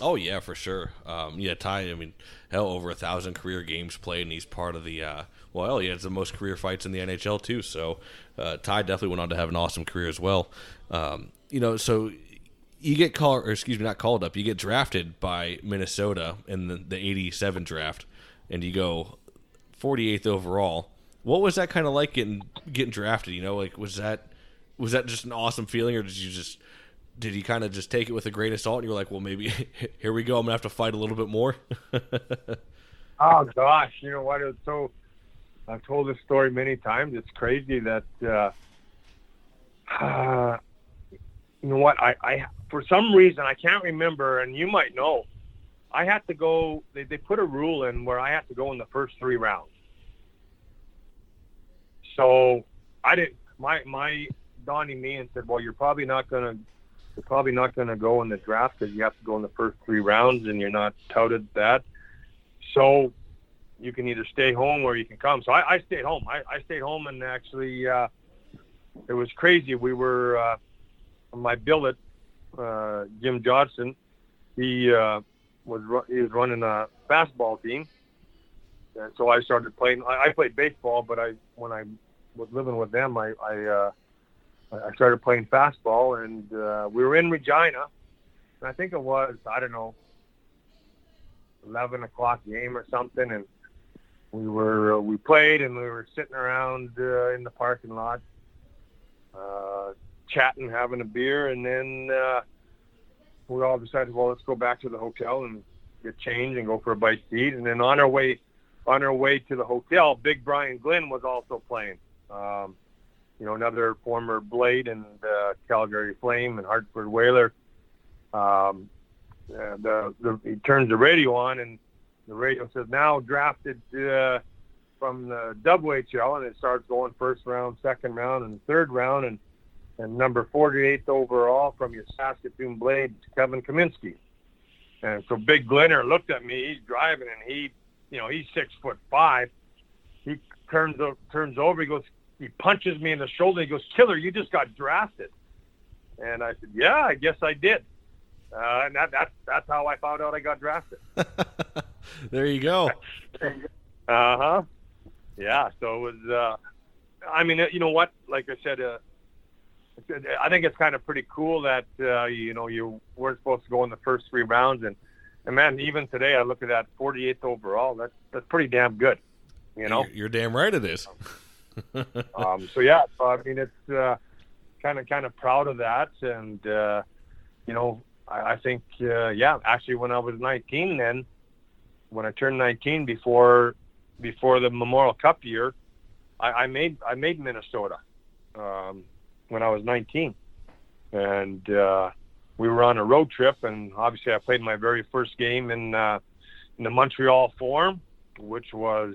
Oh yeah, for sure. Um, yeah, Ty. I mean, hell, over a thousand career games played, and he's part of the. Uh, well, he has the most career fights in the NHL too. So, uh, Ty definitely went on to have an awesome career as well. Um, you know, so you get called, or excuse me, not called up. You get drafted by Minnesota in the, the '87 draft, and you go 48th overall. What was that kind of like getting getting drafted? You know, like was that was that just an awesome feeling, or did you just did you kind of just take it with a grain of salt and you were like, well, maybe here we go. I'm gonna have to fight a little bit more. oh gosh, you know what? So. I've told this story many times. It's crazy that. Uh, uh, you know what? I, I for some reason I can't remember, and you might know. I had to go. They they put a rule in where I had to go in the first three rounds. So I didn't. My my Donnie Meehan said, "Well, you're probably not gonna you're probably not to go in the draft because you have to go in the first three rounds and you're not touted that. So you can either stay home or you can come. So I, I stayed home. I, I stayed home and actually uh, it was crazy. We were uh, my billet, uh, Jim Johnson. He uh, was he was running a basketball team, and so I started playing. I, I played baseball, but I when I was living with them, I, I uh, I started playing fastball, and uh, we were in Regina. And I think it was I don't know, eleven o'clock game or something, and we were uh, we played, and we were sitting around uh, in the parking lot, uh, chatting, having a beer, and then uh, we all decided, well, let's go back to the hotel and get changed and go for a bite to eat. And then on our way on our way to the hotel, Big Brian Glynn was also playing. Um, you know, another former Blade and uh, Calgary Flame and Hartford Whaler. Um, uh, the, he turns the radio on and the radio says now drafted uh, from the WHL and it starts going first round, second round, and third round, and and number 48th overall from your Saskatoon Blade, Kevin Kaminski. And so Big Glenner looked at me. He's driving and he, you know, he's six foot five. He turns turns over. He goes, he punches me in the shoulder. He goes, "Killer, you just got drafted." And I said, "Yeah, I guess I did." Uh, and that, that's that's how I found out I got drafted. there you go. uh huh. Yeah. So it was. Uh, I mean, you know what? Like I said, uh, I think it's kind of pretty cool that uh, you know you weren't supposed to go in the first three rounds, and and man, even today, I look at that 48th overall. That's that's pretty damn good. You know. You're, you're damn right it is. um, so yeah, so, I mean, it's kind of kind of proud of that, and uh, you know, I, I think uh, yeah, actually, when I was 19, then when I turned 19, before before the Memorial Cup year, I, I made I made Minnesota um, when I was 19, and uh, we were on a road trip, and obviously I played my very first game in uh, in the Montreal Forum, which was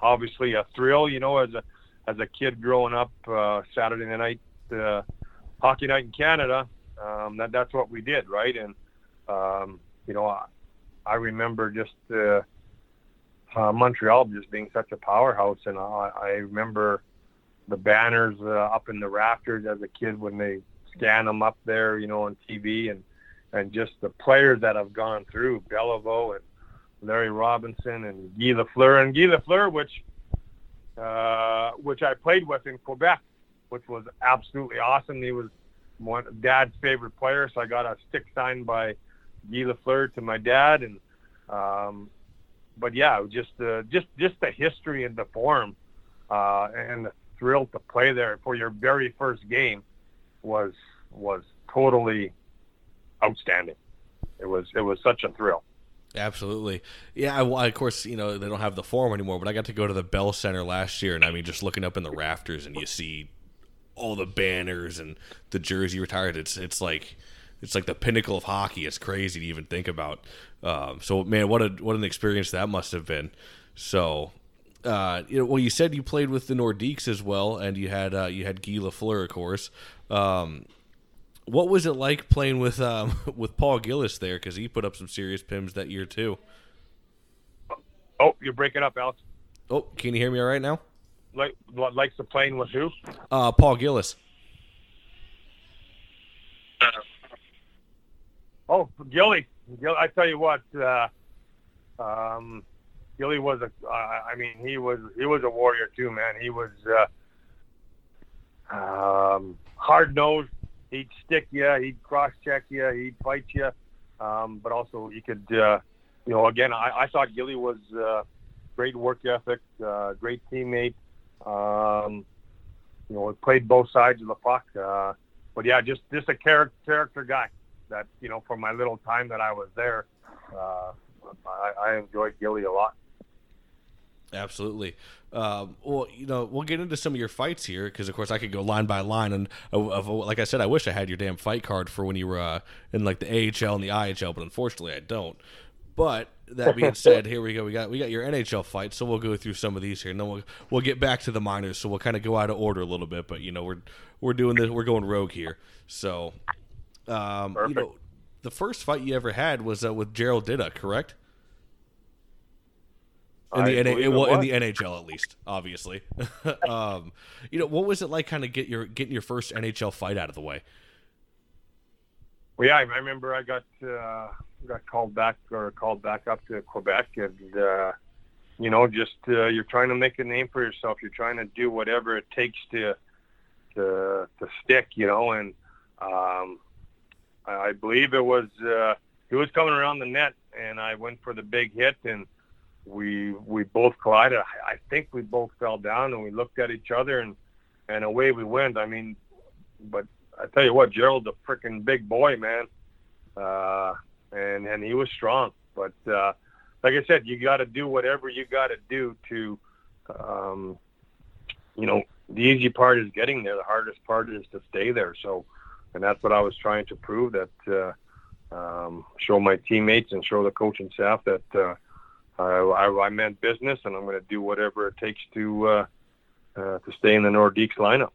obviously a thrill, you know, as a as a kid growing up uh, Saturday night uh, hockey night in Canada. Um, that that's what we did, right? And um, you know, I, I remember just uh, uh, Montreal just being such a powerhouse, and I, I remember the banners uh, up in the rafters as a kid when they scan them up there, you know, on TV, and and just the players that have gone through Beliveau and Larry Robinson and Guy Lafleur and Guy Lafleur, which uh, which I played with in Quebec, which was absolutely awesome. He was one dad's favorite player, so I got a stick signed by Guy Lafleur to my dad, and um, but yeah, just the just just the history and the form uh, and the thrill to play there for your very first game was was totally outstanding. It was it was such a thrill. Absolutely, yeah. I, of course, you know they don't have the forum anymore, but I got to go to the Bell Center last year, and I mean, just looking up in the rafters, and you see all the banners and the jersey retired. It's it's like it's like the pinnacle of hockey. It's crazy to even think about. Um, so man, what a what an experience that must have been. So. Uh, you know, well, you said you played with the Nordiques as well, and you had uh, you had Guy Lafleur, of course. Um, what was it like playing with um, with Paul Gillis there? Because he put up some serious pims that year too. Oh, you're breaking up, Alex. Oh, can you hear me all right now? Like, what likes the playing with who? Uh, Paul Gillis. Oh, Gilly. Gilly I tell you what, uh, um, Gilly was a. Uh, I mean, he was he was a warrior too, man. He was uh, um, hard nosed. He'd stick you. He'd cross check you. He'd fight you. Um, but also, he could. Uh, you know, again, I, I thought Gilly was uh, great work ethic, uh, great teammate. Um, you know, played both sides of the puck. Uh, but yeah, just just a character character guy that you know for my little time that I was there, uh, I, I enjoyed Gilly a lot. Absolutely. Um, well, you know, we'll get into some of your fights here because, of course, I could go line by line. And uh, of, like I said, I wish I had your damn fight card for when you were uh, in like the AHL and the IHL, but unfortunately, I don't. But that being said, here we go. We got we got your NHL fight, so we'll go through some of these here, and then we'll we'll get back to the minors. So we'll kind of go out of order a little bit, but you know we're we're doing this. We're going rogue here. So, um, you know, the first fight you ever had was uh, with Gerald Diduck, correct? In the, well, in the NHL, at least, obviously. um, you know, what was it like, kind of get your getting your first NHL fight out of the way? Well, yeah, I remember I got uh, got called back or called back up to Quebec, and uh, you know, just uh, you're trying to make a name for yourself. You're trying to do whatever it takes to to to stick, you know. And um, I, I believe it was uh, he was coming around the net, and I went for the big hit, and we we both collided. I, I think we both fell down, and we looked at each other, and and away we went. I mean, but I tell you what, Gerald's a freaking big boy, man, uh, and and he was strong. But uh, like I said, you got to do whatever you got to do to, um, you know, the easy part is getting there. The hardest part is to stay there. So, and that's what I was trying to prove that. Uh, um, show my teammates and show the coaching staff that uh, I, I meant business, and I'm going to do whatever it takes to uh, uh, to stay in the Nordiques lineup.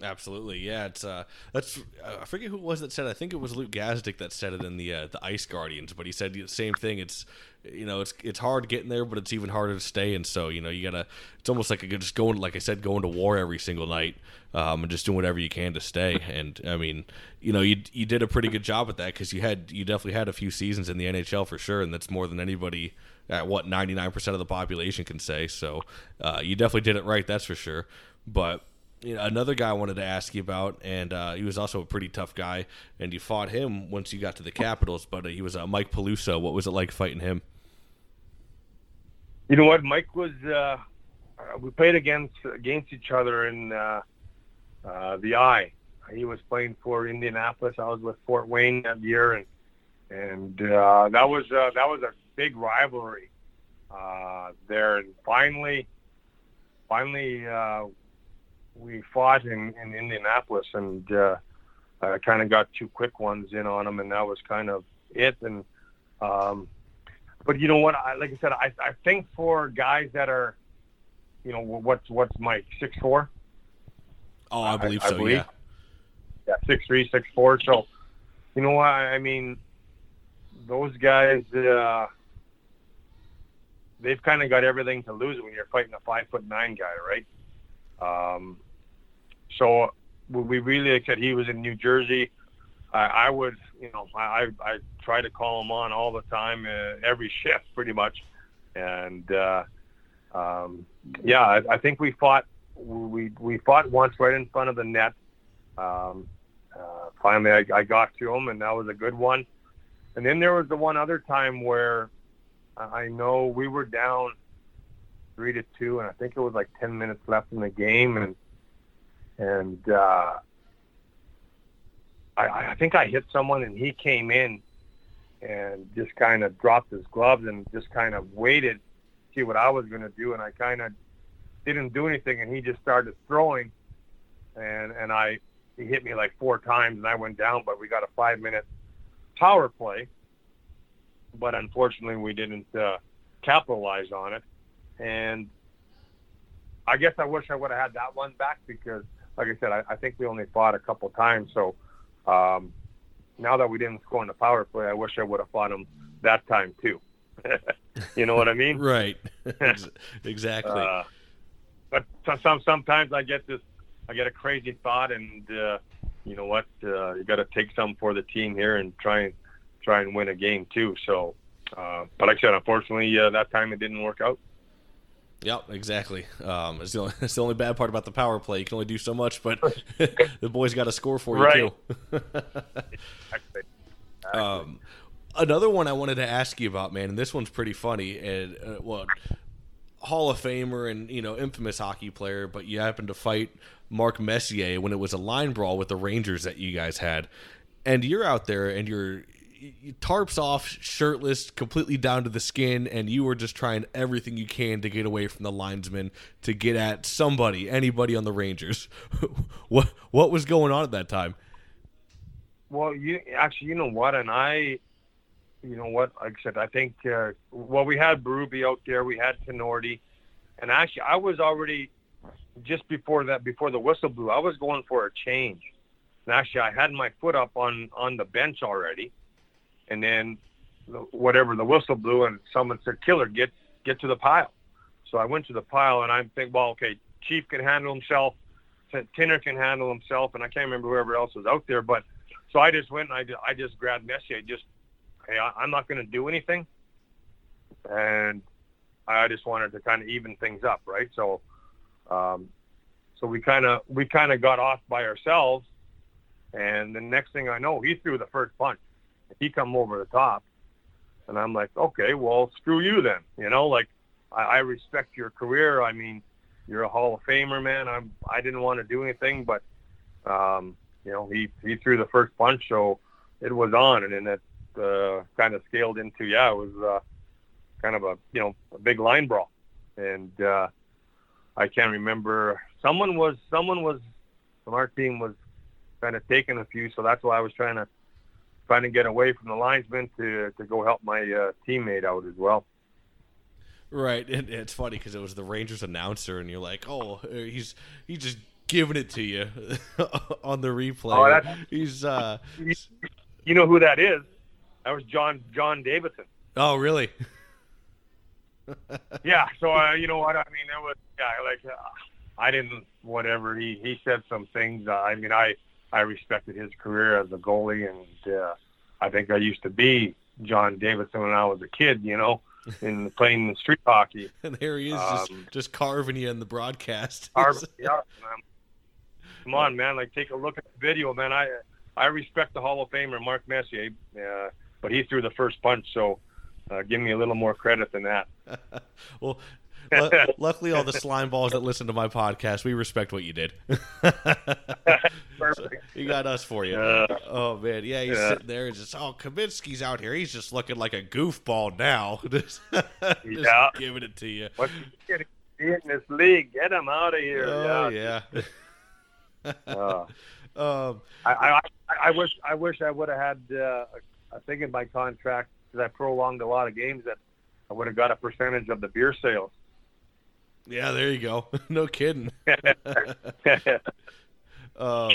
Absolutely, yeah. It's uh, that's I forget who it was that said. I think it was Luke Gazdic that said it in the uh, the Ice Guardians, but he said the same thing. It's you know it's it's hard getting there, but it's even harder to stay. And so you know you gotta. It's almost like a, just going like I said, going to war every single night, um, and just doing whatever you can to stay. And I mean, you know, you you did a pretty good job at that because you had you definitely had a few seasons in the NHL for sure, and that's more than anybody at what ninety nine percent of the population can say. So uh, you definitely did it right, that's for sure. But you know, another guy I wanted to ask you about, and uh, he was also a pretty tough guy, and you fought him once you got to the Capitals, but uh, he was uh, Mike Peluso. What was it like fighting him? You know what, Mike was. Uh, we played against against each other in uh, uh, the Eye. He was playing for Indianapolis. I was with Fort Wayne that year, and and uh, that was uh, that was a big rivalry uh, there. And finally, finally, uh, we fought in, in Indianapolis, and uh, I kind of got two quick ones in on him, and that was kind of it. And um, but you know what? I, like I said, I, I think for guys that are, you know, what's what's Mike six four. Oh, I believe I, so. I believe. Yeah. Yeah, six three, six four. So, you know what? I mean, those guys, uh, they've kind of got everything to lose when you're fighting a five foot nine guy, right? Um, so we really said he was in New Jersey. I, I would, you know, I, I try to call him on all the time, uh, every shift pretty much. And, uh, um, yeah, I, I think we fought, we, we fought once right in front of the net. Um, uh, finally I, I got to him and that was a good one. And then there was the one other time where I know we were down three to two, and I think it was like ten minutes left in the game, and and uh, I, I think I hit someone, and he came in and just kind of dropped his gloves and just kind of waited to see what I was going to do, and I kind of didn't do anything, and he just started throwing, and and I he hit me like four times, and I went down, but we got a five minute power play, but unfortunately we didn't uh, capitalize on it, and I guess I wish I would have had that one back because, like I said, I, I think we only fought a couple times. So um, now that we didn't score in the power play, I wish I would have fought him that time too. you know what I mean? right. exactly. Uh, but some sometimes I get this, I get a crazy thought, and uh, you know what? Uh, you got to take some for the team here and try and try and win a game too. So, uh, but like I said, unfortunately, uh, that time it didn't work out. Yep, exactly. Um, it's, the only, it's the only bad part about the power play. You can only do so much, but the boys got a score for you right. too. um, another one I wanted to ask you about, man, and this one's pretty funny. And uh, well, Hall of Famer and you know infamous hockey player, but you happened to fight Mark Messier when it was a line brawl with the Rangers that you guys had, and you're out there and you're tarps off, shirtless, completely down to the skin, and you were just trying everything you can to get away from the linesman to get at somebody, anybody on the Rangers. what what was going on at that time? Well, you actually, you know what, and I, you know what, like I said, I think, uh, well, we had Berube out there, we had Tinordi, and actually, I was already just before that, before the whistle blew, I was going for a change. And actually, I had my foot up on on the bench already and then whatever the whistle blew and someone said, "Killer, get get to the pile." So I went to the pile and I'm thinking, well, okay, Chief can handle himself, Tinner can handle himself, and I can't remember whoever else was out there. But so I just went and I just, I just grabbed Messier. Just hey, I, I'm not going to do anything, and I just wanted to kind of even things up, right? So, um, so we kind of we kind of got off by ourselves, and the next thing I know, he threw the first punch he come over the top. And I'm like, okay, well, screw you then. You know, like I, I respect your career. I mean, you're a Hall of Famer, man. I'm I didn't want to do anything, but um, you know, he he threw the first punch, so it was on, and then it uh, kind of scaled into yeah, it was uh, kind of a you know a big line brawl, and uh, I can't remember. Someone was someone was from our team was kind of taking a few, so that's why I was trying to trying to get away from the linesman to to go help my uh, teammate out as well. Right, and it's funny because it was the Rangers announcer, and you're like, "Oh, uh, he's he's just giving it to you on the replay." Oh, he's uh, you, know who that is? That was John John Davidson. Oh, really? yeah. So uh, you know what I mean? It was yeah, like uh, I didn't whatever he he said some things. Uh, I mean, I I respected his career as a goalie, and uh, I think I used to be John Davidson when I was a kid. You know, in playing street hockey. And there he is, um, just just carving you in the broadcast. Carving, yeah. come on, man. Like, take a look at the video, man. I I respect the Hall of Famer Mark Messier, uh, but he threw the first punch, so uh, give me a little more credit than that. well, l- luckily, all the slime balls that listen to my podcast, we respect what you did. so you got us for you. Uh, oh man, yeah, he's sitting there and just oh, Kaminski's out here. He's just looking like a goofball now. just, yeah, giving it to you. What's he in this league? Get him out of here. Oh yeah. yeah. uh, um, I, I I wish I wish I would have had uh, a thing in my contract because I prolonged a lot of games that I would have got a percentage of the beer sales. Yeah, there you go. no kidding. um,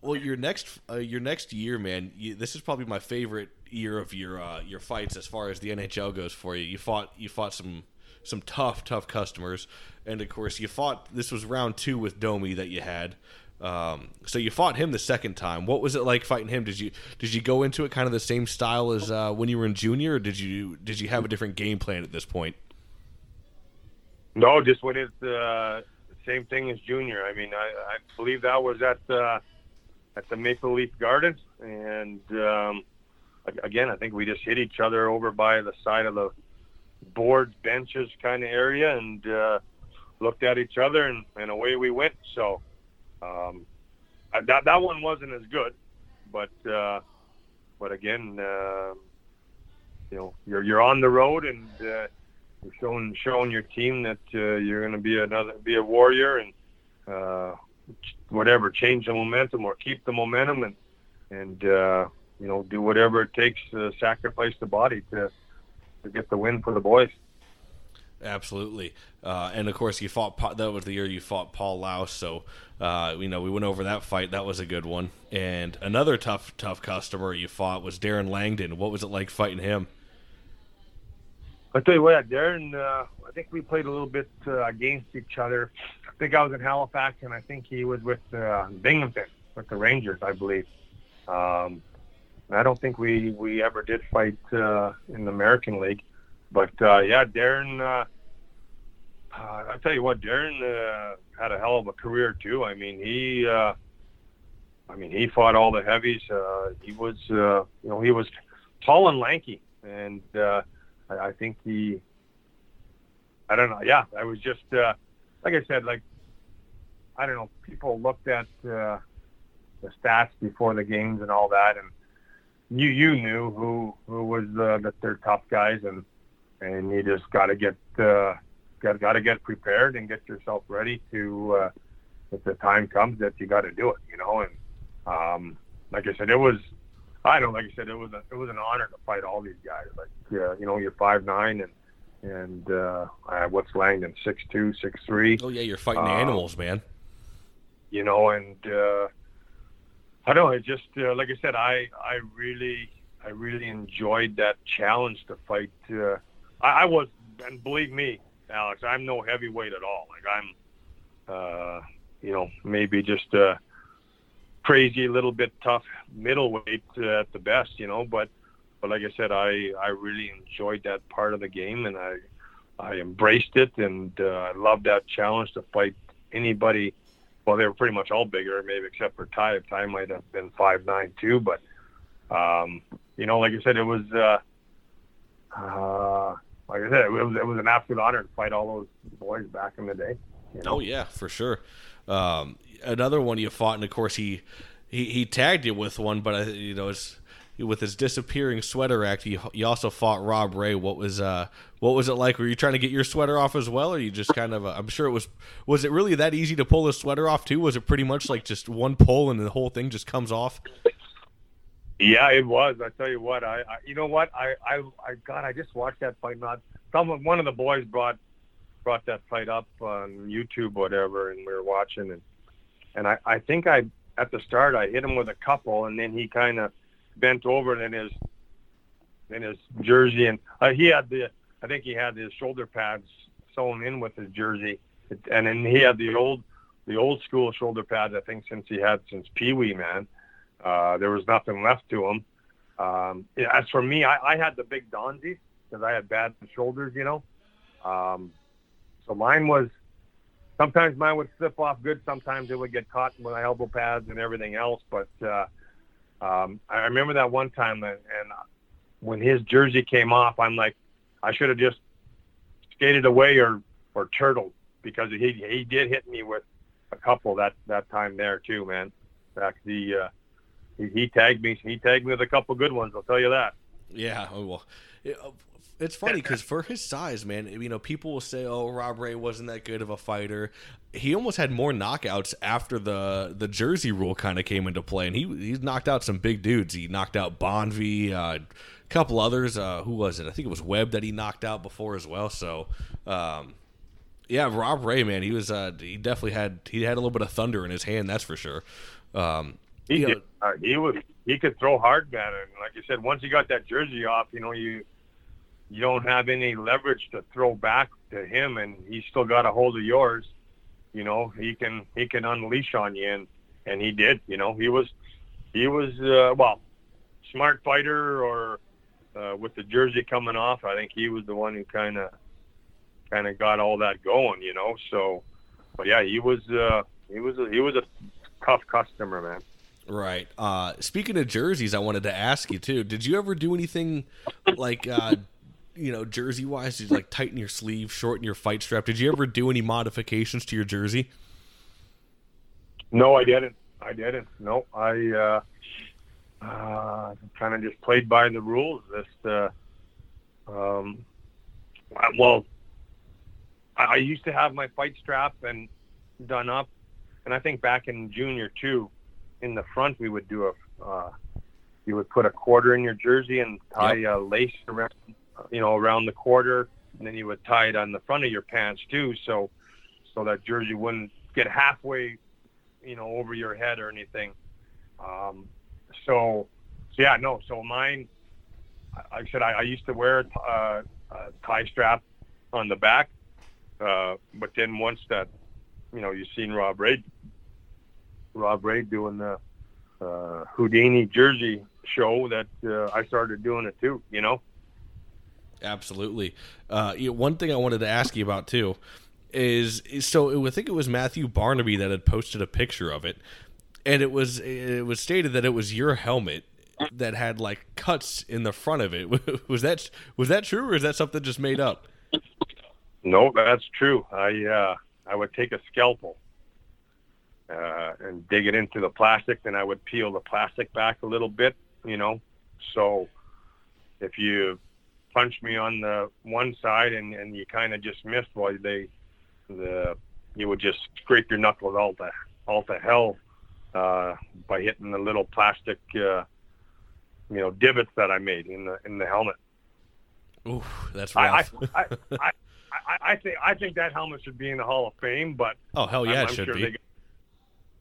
well, your next uh, your next year, man. You, this is probably my favorite year of your uh, your fights as far as the NHL goes for you. You fought you fought some some tough tough customers, and of course you fought. This was round two with Domi that you had. Um, so you fought him the second time. What was it like fighting him? Did you did you go into it kind of the same style as uh, when you were in junior, or did you did you have a different game plan at this point? No, just when it's uh, same thing as junior. I mean, I, I believe that was at uh, at the Maple Leaf Gardens, and um, again, I think we just hit each other over by the side of the boards, benches kind of area, and uh, looked at each other, and, and away we went. So um, that that one wasn't as good, but uh, but again, uh, you know, you're you're on the road and uh, showing showing your team that uh, you're going to be another be a warrior and uh, whatever change the momentum or keep the momentum and and uh, you know do whatever it takes to sacrifice the body to to get the win for the boys. Absolutely, uh, and of course you fought. That was the year you fought Paul Laus. So uh, you know we went over that fight. That was a good one. And another tough, tough customer you fought was Darren Langdon. What was it like fighting him? I tell you what, Darren. Uh, I think we played a little bit uh, against each other. I think I was in Halifax, and I think he was with uh, Binghamton with the Rangers, I believe. Um, I don't think we we ever did fight uh, in the American League. But uh, yeah, Darren. Uh, uh, I tell you what, Darren uh, had a hell of a career too. I mean, he. Uh, I mean, he fought all the heavies. Uh, he was, uh, you know, he was tall and lanky, and uh, I, I think he. I don't know. Yeah, I was just uh, like I said, like I don't know. People looked at uh, the stats before the games and all that, and you you knew who who was the, the their tough guys, and and you just got to get uh, got got to get prepared and get yourself ready to uh, if the time comes that you got to do it, you know. And um, like I said, it was I don't like I said it was a, it was an honor to fight all these guys. Like yeah, you know, you're five nine and and uh, what's Langdon six two six three. Oh yeah, you're fighting um, animals, man. You know, and uh, I don't know. It just uh, like I said, I I really I really enjoyed that challenge to fight. Uh, I, I was, and believe me, Alex, I'm no heavyweight at all. Like I'm, uh, you know, maybe just a crazy, a little bit tough middleweight uh, at the best, you know. But, but like I said, I I really enjoyed that part of the game, and I I embraced it, and uh, I loved that challenge to fight anybody. Well, they were pretty much all bigger, maybe except for Ty. Ty might have been five nine too, but um, you know, like I said, it was. Uh, uh, like I said, it was, it was an absolute honor to fight all those boys back in the day. You know? Oh yeah, for sure. Um, another one you fought, and of course he he, he tagged you with one, but I, you know it's with his disappearing sweater act. You, you also fought Rob Ray. What was uh what was it like? Were you trying to get your sweater off as well, or you just kind of? Uh, I'm sure it was. Was it really that easy to pull his sweater off too? Was it pretty much like just one pull and the whole thing just comes off? Yeah, it was. I tell you what, I, I you know what, I, I, I, God, I just watched that fight. Not some one of the boys brought brought that fight up on YouTube, whatever, and we were watching, and and I, I think I at the start I hit him with a couple, and then he kind of bent over in his in his jersey, and uh, he had the, I think he had his shoulder pads sewn in with his jersey, and then he had the old the old school shoulder pads. I think since he had since Pee Wee man uh, there was nothing left to him. Um, as for me, I, I had the big Donzies because I had bad shoulders, you know. Um, so mine was sometimes mine would slip off good. Sometimes it would get caught with my elbow pads and everything else. But uh, um, I remember that one time, and, and when his jersey came off, I'm like, I should have just skated away or or turtled because he he did hit me with a couple that that time there too, man. Fact, the uh, he, he tagged me. He tagged me with a couple good ones. I'll tell you that. Yeah, oh, well, it's funny because for his size, man, you know, people will say, "Oh, Rob Ray wasn't that good of a fighter." He almost had more knockouts after the the Jersey rule kind of came into play, and he he's knocked out some big dudes. He knocked out Bonvie, uh, a couple others. Uh, who was it? I think it was Webb that he knocked out before as well. So, um, yeah, Rob Ray, man, he was uh, he definitely had he had a little bit of thunder in his hand, that's for sure. Um, he you know, did. Uh, he was he could throw hard, man. And like you said, once he got that jersey off, you know you you don't have any leverage to throw back to him, and he's still got a hold of yours. You know he can he can unleash on you, and and he did. You know he was he was uh, well smart fighter or uh, with the jersey coming off. I think he was the one who kind of kind of got all that going. You know so, but yeah, he was uh, he was a, he was a tough customer, man. Right. Uh, speaking of jerseys, I wanted to ask you too. Did you ever do anything like, uh, you know, jersey wise? Did you like tighten your sleeve, shorten your fight strap? Did you ever do any modifications to your jersey? No, I didn't. I didn't. No, I uh, uh, kind of just played by the rules. Just, uh, um, well, I, I used to have my fight strap and done up, and I think back in junior too in the front we would do a uh, you would put a quarter in your jersey and tie yep. a lace around you know around the quarter and then you would tie it on the front of your pants too so so that jersey wouldn't get halfway you know over your head or anything um, so, so yeah no so mine I said I, I used to wear uh, a tie strap on the back uh, but then once that you know you've seen Rob Ray Rob Ray doing the uh, Houdini jersey show that uh, I started doing it too. You know. Absolutely. Uh, you know, one thing I wanted to ask you about too is, so I think it was Matthew Barnaby that had posted a picture of it, and it was it was stated that it was your helmet that had like cuts in the front of it. was that was that true, or is that something just made up? No, that's true. I uh, I would take a scalpel uh, and dig it into the plastic. Then I would peel the plastic back a little bit, you know. So if you punch me on the one side and, and you kind of just missed, well, they the you would just scrape your knuckles all to all to hell uh, by hitting the little plastic, uh, you know, divots that I made in the in the helmet. Ooh, that's rough. I, I, I, I, I think I think that helmet should be in the Hall of Fame, but oh hell yeah, I'm, it should sure be. They,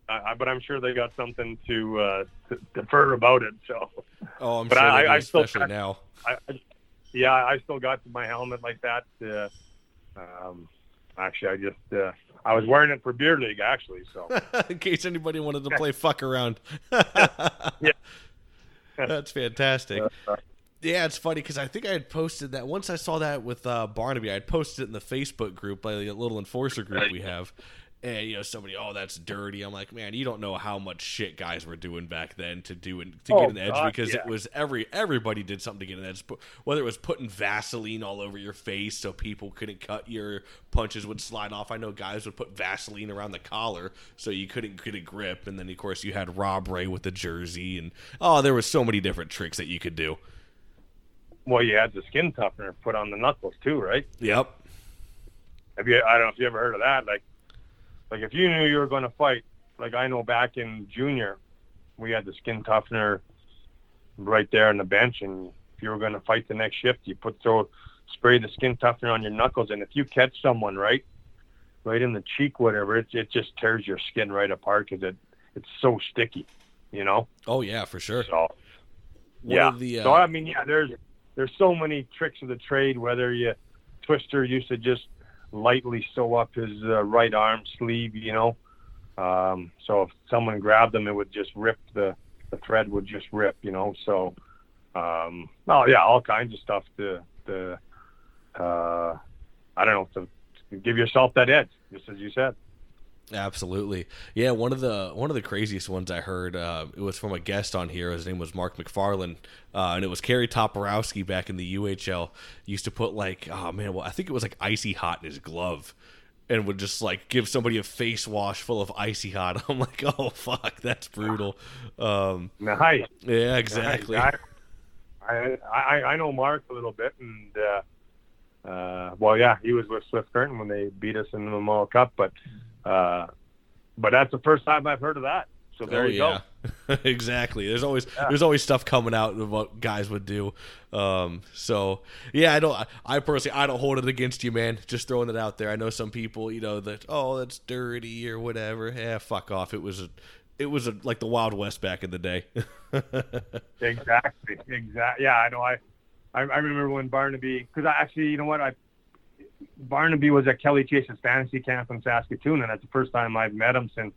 uh, but I'm sure they got something to, uh, to defer about it. So. Oh, I'm but sure I, do, I still especially got, now. I, I, yeah, I still got my helmet like that. Uh, um, actually, I just uh, I was wearing it for beer league actually. So in case anybody wanted to play fuck around. yeah, that's fantastic. Yeah, it's funny because I think I had posted that once I saw that with uh, Barnaby. I had posted it in the Facebook group, like a little enforcer group we have, and you know somebody oh that's dirty. I'm like man you don't know how much shit guys were doing back then to do and to oh, get an edge God, because yeah. it was every everybody did something to get an edge. Whether it was putting vaseline all over your face so people couldn't cut your punches would slide off. I know guys would put vaseline around the collar so you couldn't get a grip. And then of course you had rob ray with the jersey and oh there was so many different tricks that you could do. Well you had the skin toughener put on the knuckles too right? Yep. Have you i don't know if you ever heard of that like like if you knew you were going to fight, like I know back in junior, we had the skin toughener right there on the bench, and if you were going to fight the next shift, you put throw spray the skin toughener on your knuckles, and if you catch someone right, right in the cheek, whatever, it it just tears your skin right apart because it it's so sticky, you know. oh yeah for sure So yeah. the, uh, so I mean, yeah, there's there's so many tricks of the trade. Whether you Twister used to just lightly sew up his uh, right arm sleeve, you know. Um, so if someone grabbed him, it would just rip the the thread would just rip, you know. So, um, oh yeah, all kinds of stuff to to uh, I don't know to, to give yourself that edge, just as you said. Absolutely, yeah. One of the one of the craziest ones I heard uh, it was from a guest on here. His name was Mark McFarland, uh, and it was Kerry Toporowski back in the UHL. Used to put like, oh man, well I think it was like icy hot in his glove, and would just like give somebody a face wash full of icy hot. I'm like, oh fuck, that's brutal. Um, Nice. yeah, exactly. I, I, I I know Mark a little bit, and uh, uh, well, yeah, he was with Swift Current when they beat us in the Memorial Cup, but uh, but that's the first time I've heard of that. So there oh, you yeah. exactly. There's always Yeah. there's always stuff coming out of what guys would do. Um, so yeah, I don't. I personally I don't hold it against you, man. Just throwing it out there. I know some people, you know, that oh that's dirty or whatever. Yeah, fuck off. It was a, it was a, like the Wild West back in the day. Exactly. Exactly. Yeah, I know. I I, I remember when Barnaby because I actually, you know what, I Barnaby was at Kelly Chase's fantasy camp in Saskatoon, and that's the first time I've met him since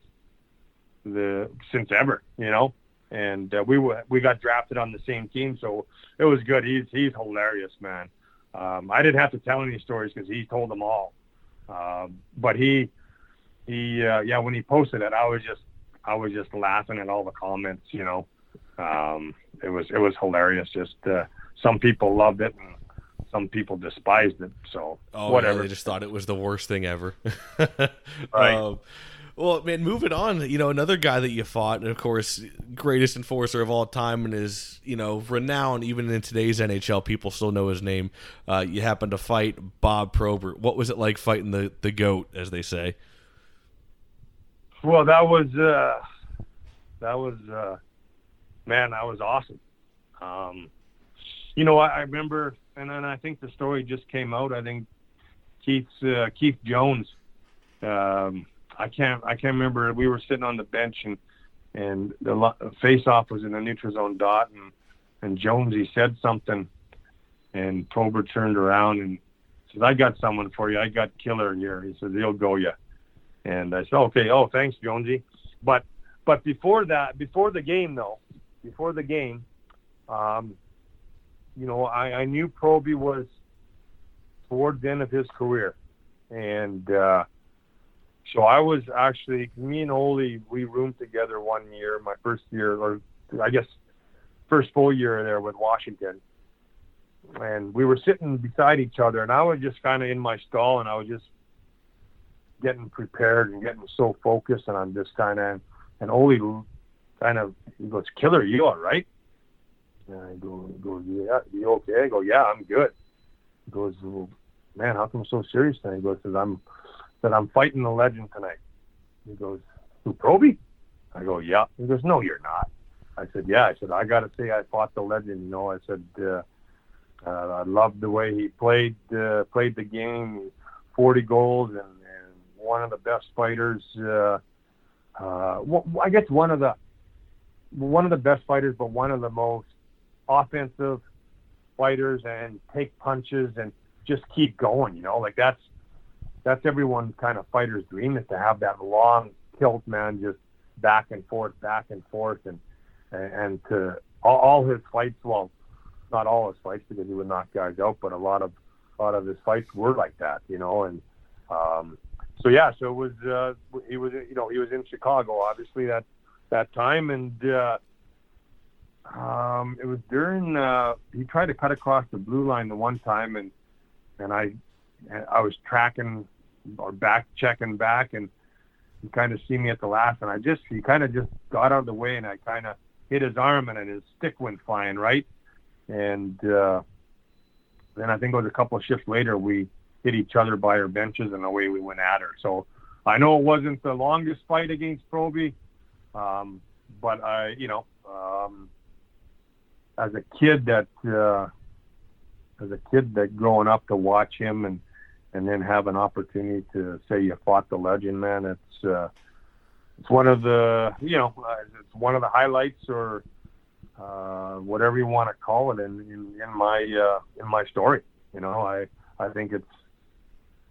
the since ever, you know. And uh, we were we got drafted on the same team, so it was good. He's he's hilarious, man. Um, I didn't have to tell any stories because he told them all. Um, but he he uh, yeah, when he posted it, I was just I was just laughing at all the comments, you know. Um, it was it was hilarious. Just uh, some people loved it and some people despised it. So Oh, whatever. Yeah, they just thought it was the worst thing ever. Right. Um, well, man, moving on. You know, another guy that you fought, and of course, greatest enforcer of all time, and is you know renowned even in today's NHL. People still know his name. Uh, you happened to fight Bob Probert. What was it like fighting the the goat, as they say? Well, that was uh, that was uh, man, that was awesome. Um, you know, I, I remember, and then I think the story just came out. I think Keith's uh, Keith Jones. Um, I can't I can't remember. We were sitting on the bench and and the face off was in the neutral zone dot and and Jonesy said something and Probert turned around and said, "I got someone for you. I got Killer here." He says "He'll go you." And I said, "Okay, oh, thanks, Jonesy." But but before that, before the game though, before the game, um, you know, I, I knew Proby was toward the end of his career, and uh, so I was actually me and Oli we roomed together one year, my first year, or I guess first full year there with Washington, and we were sitting beside each other, and I was just kind of in my stall, and I was just getting prepared and getting so focused, and I'm just kind of, and Oli kind of he goes, "Killer, you all right?" And I go, "Yeah, you okay?" I go, "Yeah, I'm good." He goes, well, "Man, how come so serious?" And he goes, "Cause I'm, that I'm fighting the legend tonight." He goes, "Who, Proby?" I go, "Yeah." He goes, "No, you're not." I said, "Yeah." I said, "I got to say, I fought the legend." You know, I said, uh, uh, "I loved the way he played uh, played the game, 40 goals, and, and one of the best fighters. Uh, uh, well, I guess one of the one of the best fighters, but one of the most offensive fighters, and take punches and just keep going. You know, like that's that's everyone's kind of fighter's dream is to have that long tilt man, just back and forth, back and forth, and and, and to all, all his fights. Well, not all his fights because he would knock guys out, but a lot of a lot of his fights were like that. You know, and um, so yeah, so it was uh, he was you know he was in Chicago obviously that that time, and uh, um, it was during uh, he tried to cut across the blue line the one time, and and I and I was tracking or back checking back, and he kind of see me at the last, and I just he kind of just got out of the way, and I kind of hit his arm, and then his stick went flying right, and uh, then I think it was a couple of shifts later we hit each other by our benches, and away we went at her. So I know it wasn't the longest fight against Proby, um, but I, you know, um, as a kid that, uh, as a kid that growing up to watch him and and then have an opportunity to say you fought the legend, man, it's uh, it's one of the, you know, it's one of the highlights or uh, whatever you want to call it in in, in my uh, in my story. You know, I I think it's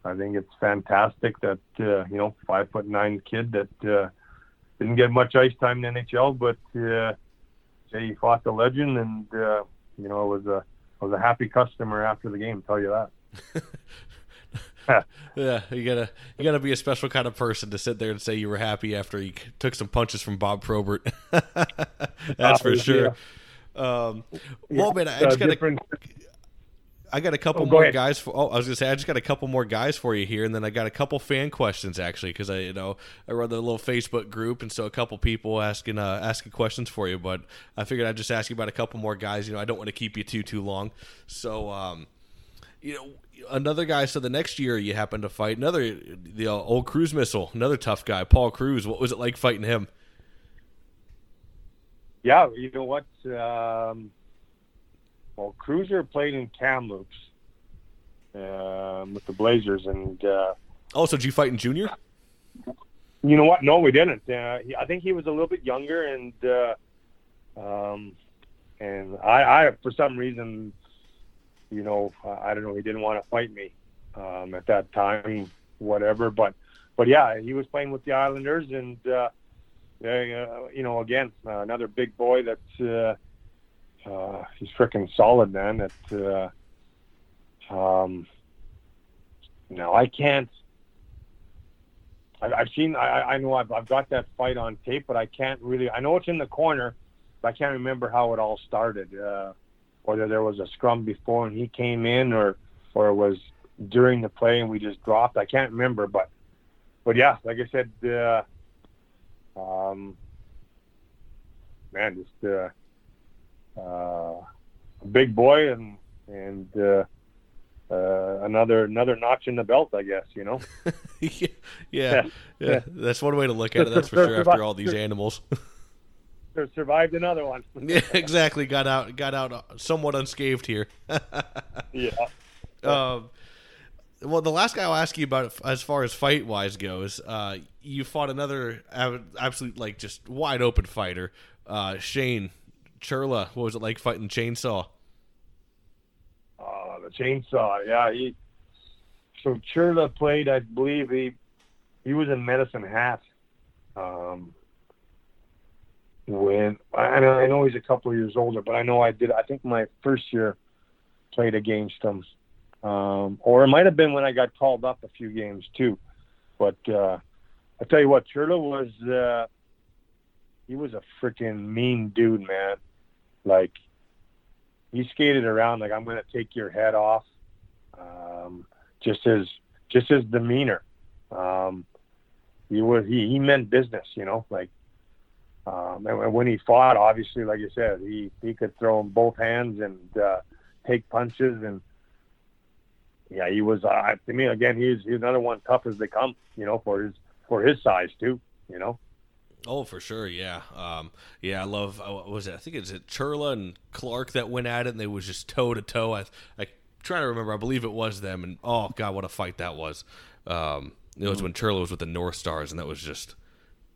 I think it's fantastic that uh, you know five foot nine kid that uh, didn't get much ice time in the NHL, but uh, say he fought the legend, and uh, you know it was a was a happy customer after the game. Tell you that. yeah, you gotta you gotta be a special kind of person to sit there and say you were happy after you took some punches from Bob Probert. That's for Uh, sure. Um, well, man, I Uh, just gotta. different- I got a couple Oh, more ahead. guys for. Oh, I was gonna say I just got a couple more guys for you here, and then I got a couple fan questions actually because I, you know, I run the little Facebook group, and so a couple people asking uh, asking questions for you. But I figured I'd just ask you about a couple more guys. You know, I don't want to keep you too too long. So, um, you know, another guy. So the next year you happen to fight another the uh, old cruise missile, another tough guy, Paul Kruse. What was it like fighting him? Yeah, you know what? Um, well, Cruiser played in Kamloops um, with the Blazers, and uh, Oh, so did you fight in junior? you know what? No, we didn't. Uh, he, I think he was a little bit younger, and uh, um, and I, I, for some reason, you know, I I don't know, he didn't want to fight me um, at that time, whatever. But, but yeah, he was playing with the Islanders, and uh, they, uh, you know, again, uh, another big boy that's uh, uh, he's freaking solid, man. That uh, um, no, I can't. I- I've seen. I, I know I've, I've got that fight on tape, but I can't really. I know it's in the corner, but I can't remember how it all started. Uh, whether there was a scrum before and he came in, or or it was during the play and we just dropped. I can't remember, but but yeah, like I said, uh, um, man, just uh, uh, a big boy and and uh, uh, another another notch in the belt, I guess. You know. yeah, yeah, yeah. That's one way to look at it. That's for sure. After all these animals. Sur- survived another one. yeah, exactly. Got out, got out somewhat unscathed here. yeah. um, well, the last guy I'll ask you about, as far as fight wise goes, uh, you fought another absolute like just wide open fighter, uh, Shane Churla. What was it like fighting Chainsaw? Uh, the chainsaw. Yeah. He. So Churla played. I believe he he was in Medicine Hat. Um, when I know, I know he's a couple of years older, but I know I did. I think my first year played against him, um, or it might have been when I got called up a few games too. But uh, I tell you what, Churla was uh, he was a freaking mean dude, man. Like he skated around like I'm going to take your head off. Um, just his just his demeanor. Um, he was he, he meant business, you know, like um, and when he fought, obviously, like you said, he he could throw in both hands and uh, take punches, and yeah, he was. Uh, to me, again, he's he's another one tough as they come, you know, for his for his size too, you know. Oh, for sure, yeah, um, yeah. I love. Uh, what was it? I think it's it Churla and Clark that went at it, and they was just toe to toe. I, I trying to remember. I believe it was them, and oh god, what a fight that was. Um, it was when Churla was with the North Stars, and that was just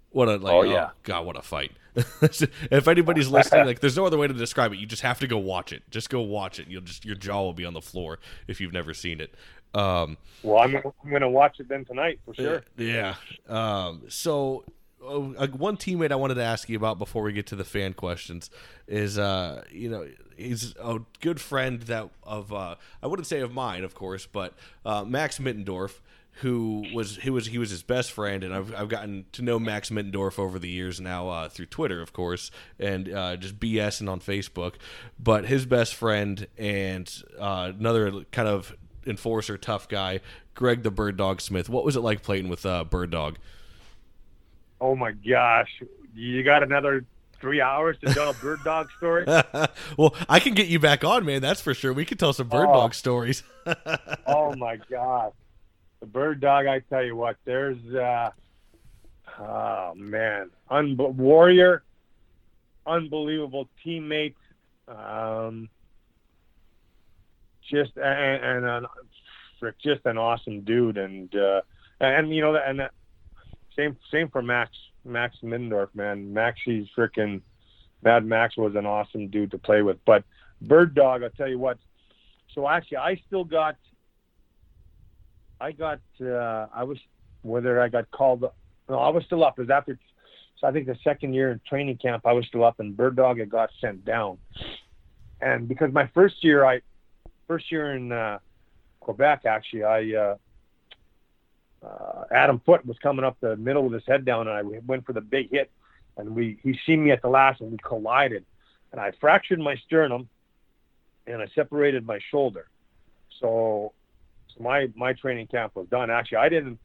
what a like. Oh, Oh, yeah. god, what a fight. if anybody's listening, like, there's no other way to describe it. You just have to go watch it. Just go watch it. You'll just your jaw will be on the floor if you've never seen it. Um, Well, I'm, I'm going to watch it then tonight for sure. yeah. Um, so uh, uh, one teammate I wanted to ask you about before we get to the fan questions is, uh, you know, he's a good friend that of uh, I wouldn't say of mine, of course, but uh, Max Middendorf, who was he was he was his best friend, and I've I've gotten to know Max Middendorf over the years now uh, through Twitter, of course, and just BSing on Facebook. But his best friend and another kind of enforcer, tough guy, Greg the Bird Dog Smith. What was it like playing with Bird Dog? Oh my gosh, you got another three hours to tell a bird dog story? well, I can get you back on, man. That's for sure. We can tell some bird Oh. dog stories. oh my god the bird dog i tell you what there's uh oh man Un- warrior unbelievable teammate um just and, and an, just an awesome dude and uh and you know and that same same for max max middendorf man max he's freaking mad max was an awesome dude to play with but bird dog i'll tell you what so actually i still got I got uh, I was whether I got called. No, I was still up. Was after so I think the second year in training camp I was still up and Bird Dog had got sent down. And because my first year I first year in uh, Quebec actually I uh, uh, Adam Foote was coming up the middle with his head down, and I went for the big hit, and we he seen me at the last, and we collided, and I fractured my sternum, and I separated my shoulder. So, so my my training camp was done. Actually, I didn't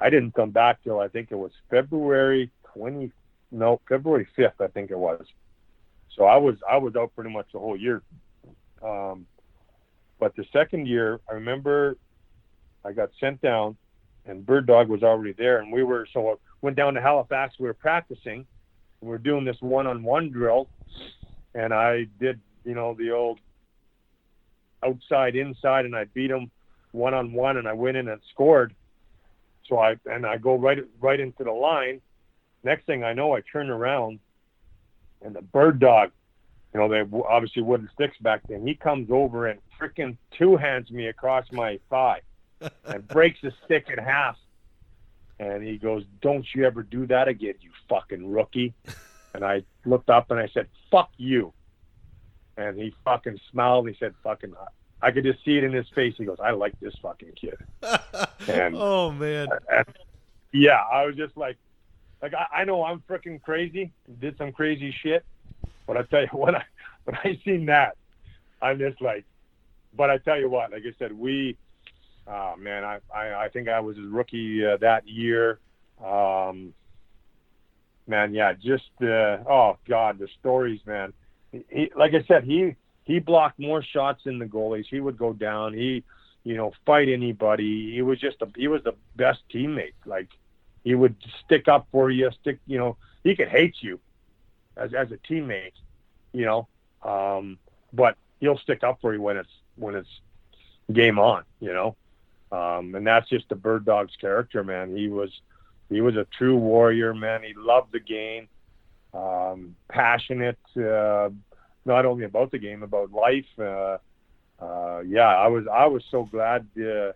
I didn't come back till I think it was February twenty no February fifth I think it was. So I was I was out pretty much the whole year. Um, but the second year, I remember I got sent down, and Bird Dog was already there, and we were so I went down to Halifax. We were practicing. We are doing this one-on-one drill, and I did you know the old outside inside, and I beat him one-on-one, and I went in and scored. So I and I go right right into the line. Next thing I know, I turn around, and the Bird Dog you know, they obviously wooden sticks back then. He comes over and freaking two hands me across my thigh and breaks the stick in half. And he goes, "Don't you ever do that again, you fucking rookie." And I looked up and I said, "Fuck you." And he fucking smiled. And He said, "Fucking." I could just see it in his face. He goes, "I like this fucking kid." And oh man, and, yeah, I was just like, like I, I know I'm freaking crazy, did some crazy shit, but I tell you what, I, when I seen that, I'm just like, but I tell you what, like I said, we, oh man, I, I, I think I was a rookie uh, that year. Um, man, yeah, just, uh, oh God, the stories, man. He, like I said, he, he blocked more shots than the goalies. He would go down. He, you know, fight anybody. He was just a, he was the best teammate. Like he would stick up for you, stick, you know, he could hate you, as as a teammate, you know. Um, but he'll stick up for you when it's when it's game on, you know. Um, and that's just the Bird Dog's character, man. He was he was a true warrior, man. He loved the game, um, passionate, uh, not only about the game, about life. Uh, uh, yeah, I was I was so glad to,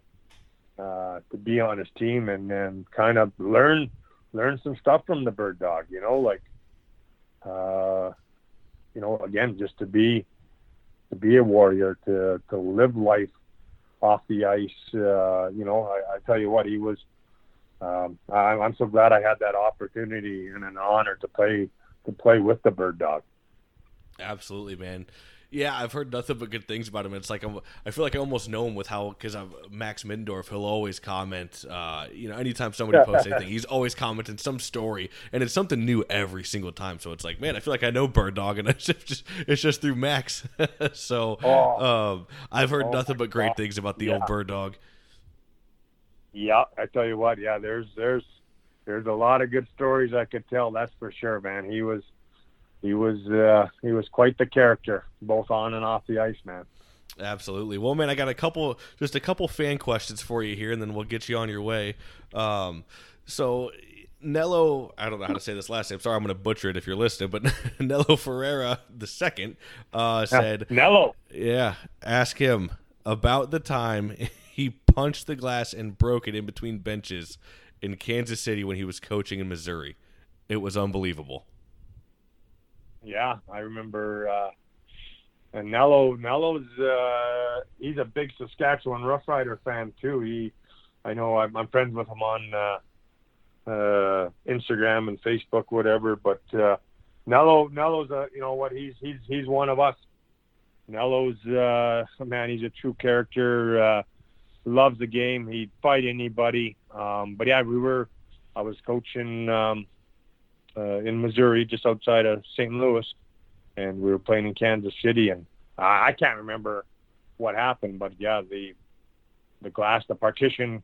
uh, to be on his team and and kind of learn learn some stuff from the Bird Dog. You know, like uh, you know, again, just to be to be a warrior, to to live life off the ice. Uh, you know, I, I tell you what, he was. Um, I, I'm so glad I had that opportunity and an honor to play to play with the Bird Dog. Absolutely, man. Yeah, I've heard nothing but good things about him. It's like I'm, I feel like I almost know him with how because I'm Max Middendorf. He'll always comment. Uh, you know, anytime somebody posts anything, he's always commenting some story, and it's something new every single time. So it's like, man, I feel like I know Bird Dog, and it's just it's just through Max. so oh, um, I've heard oh nothing but great God. things about the yeah. old Bird Dog. Yeah, I tell you what. Yeah, there's there's there's a lot of good stories I could tell. That's for sure, man. He was he was uh, he was quite the character, both on and off the ice, man. Absolutely. Well, man, I got a couple, just a couple fan questions for you here, and then we'll get you on your way. Um, so, Nello, I don't know how to say this last name. Sorry, I'm going to butcher it if you're listening, but Nello Ferreira the second uh, said, Nello, yeah, ask him about the time he punched the glass and broke it in between benches in Kansas City when he was coaching in Missouri. It was unbelievable yeah, I remember. Uh, and Nello, Nello's uh, he's a big Saskatchewan Roughrider fan too. He, I know I'm, I'm friends with him on uh, uh, Instagram and Facebook, whatever. But uh, Nello, Nello's a you know what he's he's he's one of us. Nello's uh, man, he's a true character. Uh, loves the game. He'd fight anybody. Um, but yeah, we were. I was coaching um, uh, in Missouri, just outside of St. Louis, and we were playing in Kansas City, and I, I can't remember what happened, but yeah, the the glass, the partition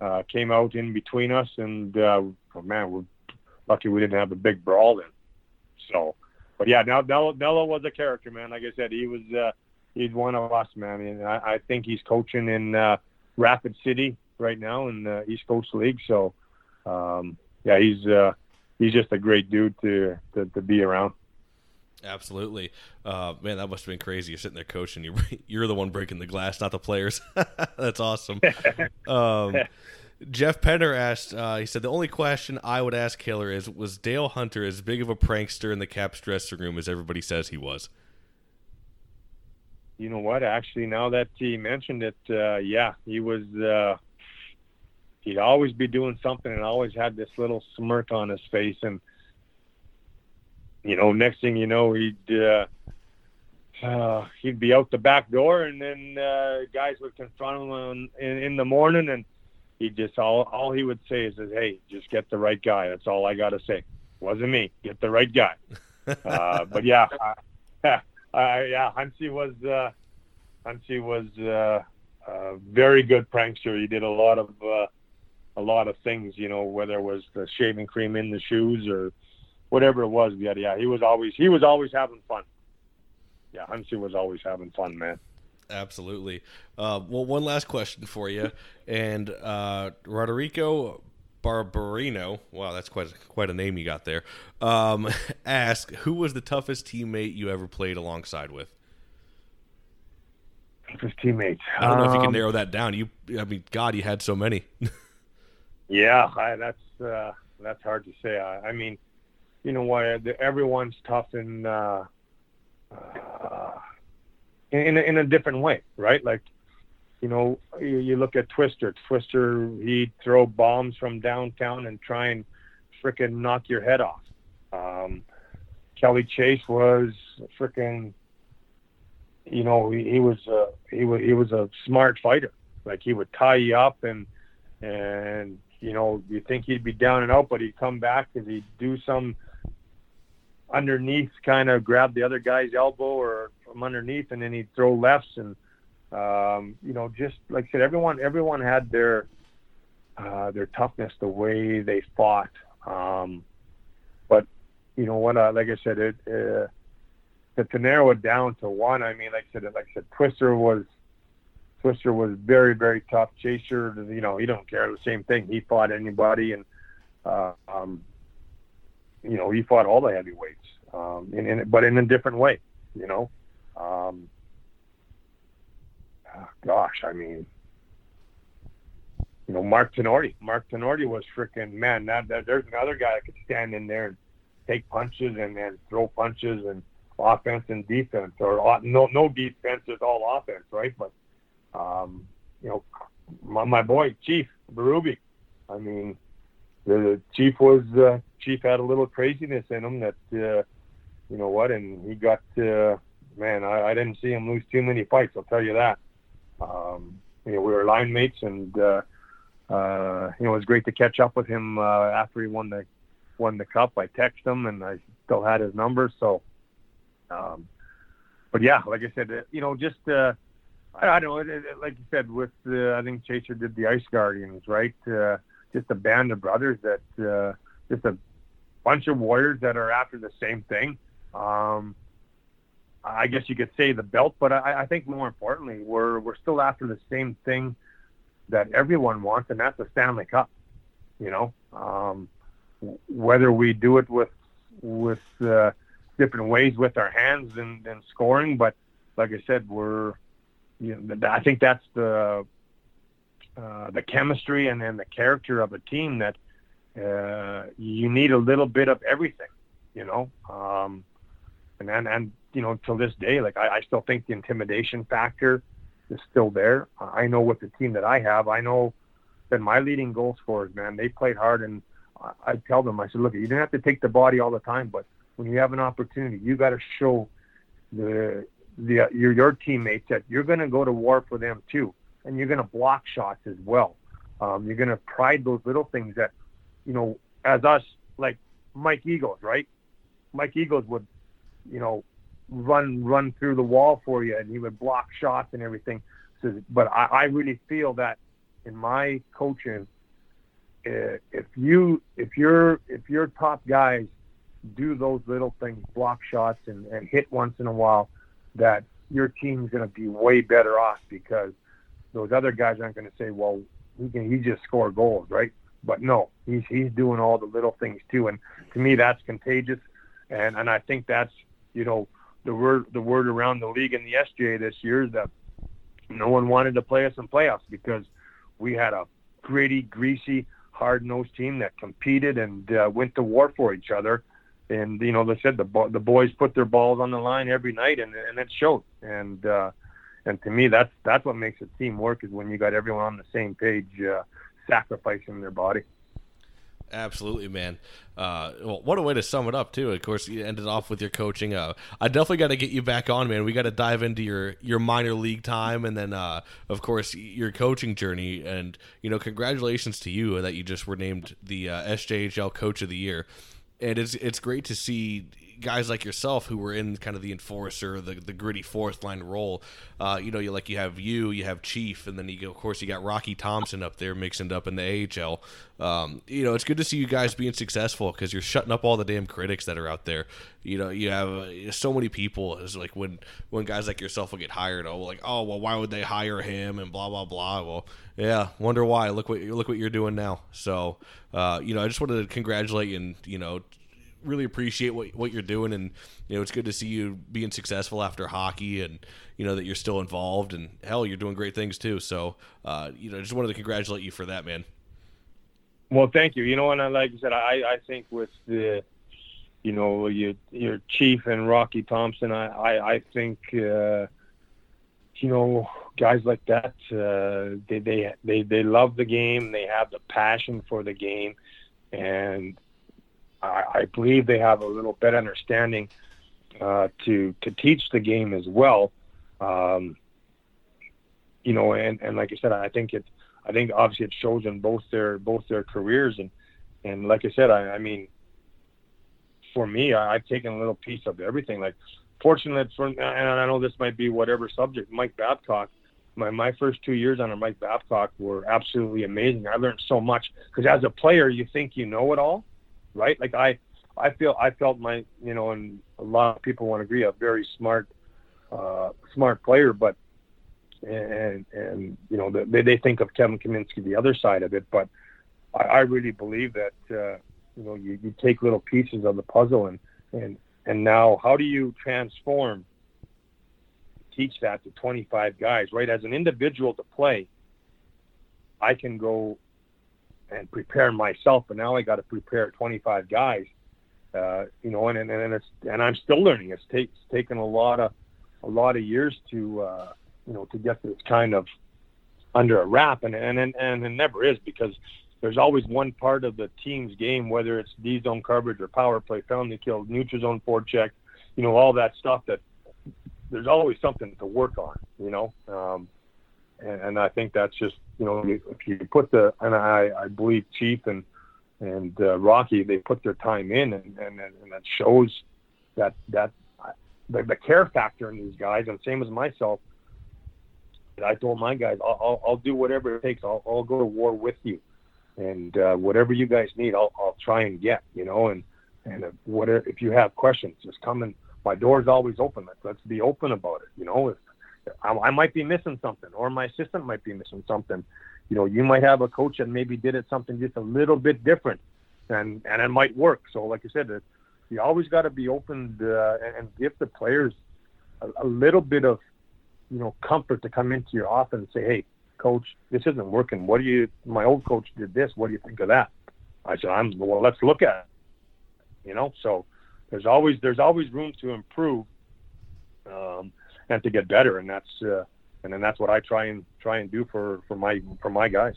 uh, came out in between us, and uh, oh man, we're lucky we didn't have a big brawl then. So, but yeah, now Nello, Nello was a character, man. Like I said, he was uh, he's one of us, man, and I, I think he's coaching in uh, Rapid City right now in the East Coast League. So, um, yeah, he's uh, he's just a great dude to to, to be around. Absolutely, uh, man. That must have been crazy. You're sitting there coaching. You you're the one breaking the glass, not the players. That's awesome. um, Jeff Penner asked. Uh, he said the only question I would ask Killer is: Was Dale Hunter as big of a prankster in the Caps dressing room as everybody says he was? You know what? Actually, now that he mentioned it, uh, yeah, he was. He'd always be doing something and always had this little smirk on his face. And you know, next thing you know, he'd uh, uh, he'd be out the back door, and then uh, guys would confront him in, in the morning, and he just all all he would say is, "Hey, just get the right guy." That's all I got to say. Wasn't me. Get the right guy. uh, but yeah, uh, yeah, Hansi was uh, Hansi was uh, a very good prankster. He did a lot of uh, a lot of things. You know, whether it was the shaving cream in the shoes or whatever it was. Yeah, yeah, he was always he was always having fun. Yeah, Hansi was always having fun, man. Absolutely. Uh, well, one last question for you, and uh, Rodrigo Barbarino. Wow, that's quite quite a name you got there. Um, ask who was the toughest teammate you ever played alongside with. Toughest teammate. I don't know if you can Um, narrow that down. You, I mean, God, you had so many. Yeah, I, that's uh, that's hard to say. I, I mean, you know what? Everyone's tough in uh, uh, in a, in a different way, right? Like, you know, you, you look at Twister. Twister, he'd throw bombs from downtown and try and frickin' knock your head off. Um, Kelly Chase was frickin' you know, he, he was uh, he was he was a smart fighter. Like he would tie you up and and you know you think he'd be down and out, but he'd come back because he'd do some underneath, kind of grab the other guy's elbow or from underneath, and then he'd throw lefts and um, you know just like I said, everyone everyone had their uh, their toughness, the way they fought. Um, but you know what? Uh, like I said, it. Uh, to, to narrow it down to one, I mean, like I said, like I said, Twister was Twister was very, very tough. Chaser, you know, he don't care. The same thing. He fought anybody, and uh, um, you know, he fought all the heavyweights, um, in, in but in a different way. You know, um, ah, gosh, I mean, you know, Mark Tinordi. Mark Tinordi was freaking man. That, that there's another guy that could stand in there and take punches and, and throw punches and offense and defense, or uh, no no defense, it's all offense, right? But um, you know, my, my boy Chief Berube. I mean, the Chief was uh, Chief had a little craziness in him that uh, you know what, and he got uh, man. I, I didn't see him lose too many fights. I'll tell you that. Um, you know, we were line mates, and uh, uh, you know, it was great to catch up with him uh, after he won the won the cup. I texted him, and I still had his number, so. Um, but yeah, like I said, uh, you know, just uh, I, don't know, like you said, with uh, I think Chaser did the Ice Guardians, right? Uh, just a band of brothers that uh, just a bunch of warriors that are after the same thing. Um, I guess you could say the belt, but I, I think more importantly, we're we're still after the same thing that everyone wants, and that's the Stanley Cup. You know, um, whether we do it with with uh, different ways with our hands than scoring. But like I said, we're, you know, I think that's the, uh, the chemistry and then the character of a team that uh, you need a little bit of everything, you know. Um, and and, and you know, till this day, like I, I still think the intimidation factor is still there. I know with the team that I have, I know that my leading goal scorers, man, they played hard, and I, I tell them, I said, look, you don't have to take the body all the time, but when you have an opportunity, you got to show the the your your teammates that you're going to go to war for them too, and you're going to block shots as well. Um, you're going to pride those little things that, you know, as us like Mike Eagles, right? Mike Eagles would, you know, run run through the wall for you, and he would block shots and everything. So, but I, I really feel that in my coaching, uh, if you if you're if your top guys do those little things, block shots and, and hit once in a while, that your team's going to be way better off because those other guys aren't going to say, well, he can he just score goals, right? But no, he's he's doing all the little things too, and to me that's contagious, and and I think that's you know the word the word around the league in the SJ this year is that no one wanted to play us in playoffs because we had a gritty, greasy, hard-nosed team that competed and uh, went to war for each other and you know, they said the the boys put their balls on the line every night, and and it showed. And uh, and to me, that's that's what makes a team work is when you got everyone on the same page, uh, sacrificing their body. Absolutely, man. Uh, well, what a way to sum it up, too. Of course, you ended off with your coaching. Uh, I definitely got to get you back on, man. We got to dive into your your minor league time, and then, uh, of course, your coaching journey. And you know, congratulations to you that you just were named the uh, SJHL Coach of the Year. And it's it's great to see guys like yourself who were in kind of the enforcer, the, the gritty fourth line role. Uh, you know, you like you have you, you have Chief, and then you of course you got Rocky Thompson up there mixing up in the AHL. Um, you know, it's good to see you guys being successful because you're shutting up all the damn critics that are out there. You know, you have uh, so many people. It's like when when guys like yourself will get hired, oh, like oh well, why would they hire him and blah blah blah. Well, yeah, wonder why. Look what look what you're doing now. So, uh, you know, I just wanted to congratulate you and you know really appreciate what what you're doing, and you know it's good to see you being successful after hockey, and you know that you're still involved, and hell, you're doing great things too. So, uh, you know, I just wanted to congratulate you for that, man. Well, thank you. You know, and I, like I said, I I think with the you know your your chief and Rocky Thompson, I I, I think uh, you know guys like that uh, they they they they love the game, they have the passion for the game, and I, believe they have a little better understanding uh, to to teach the game as well. Um, you know, and, and like I said, I think it, I think obviously it shows in both their both their careers, and and like I said, I, I mean, for me, I, I've taken a little piece of everything. Like, fortunate for, and I know this might be whatever subject, Mike Babcock. My my first two years under Mike Babcock were absolutely amazing. I learned so much because as a player, you think you know it all, right? Like I, I feel I felt my, you know, and a lot of people want to agree, a very smart, uh, smart player, but and and you know they they think of Kevin Kaminski the other side of it, but I, I really believe that uh, you know you, you take little pieces of the puzzle and and and now how do you transform teach that to 25 guys right as an individual to play i can go and prepare myself, but now I got to prepare 25 guys. Uh, you know, and, and and it's and I'm still learning. It's, take, it's taken a lot of a lot of years to uh, you know to get this kind of under a wrap, and and and, and it never is because there's always one part of the team's game, whether it's D zone coverage or power play, penalty kill, neutral zone forecheck, you know, all that stuff that there's always something to work on, you know. Um, and, and I think that's just you know if you put the and I I believe Chief and and uh, Rocky they put their time in and and, and that shows that that the, the care factor in these guys and same as myself. I told my guys I'll, I'll, I'll do whatever it takes. I'll, I'll go to war with you, and uh, whatever you guys need, I'll, I'll try and get. You know, and and if, whatever if you have questions, just come and my door's always open. Let's let's be open about it. You know, if I, I might be missing something, or my assistant might be missing something. You know, you might have a coach that maybe did it something just a little bit different, and and it might work. So, like I said, it, you always got to be open to, uh, and, and give the players a, a little bit of, you know, comfort to come into your office and say, "Hey, coach, this isn't working. What do you? My old coach did this. What do you think of that?" I said, "I'm well. Let's look at it." You know, so there's always there's always room to improve. Um, and to get better. And that's uh, and then that's what I try and try and do for for my for my guys.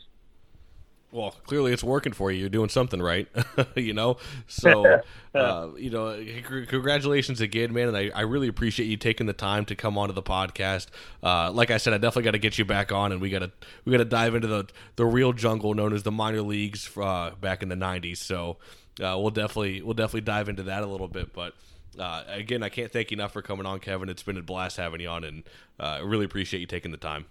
Well, clearly it's working for you. You're doing something right, you know. So, uh, you know, congratulations again, man. And I, I really appreciate you taking the time to come onto the podcast. Uh, like I said, I definitely got to get you back on, and we got to we got to dive into the the real jungle known as the minor leagues uh, back in the '90s. So, uh, we'll definitely we'll definitely dive into that a little bit, but uh, again, I can't thank you enough for coming on, Kevin. It's been a blast having you on, and uh, I really appreciate you taking the time.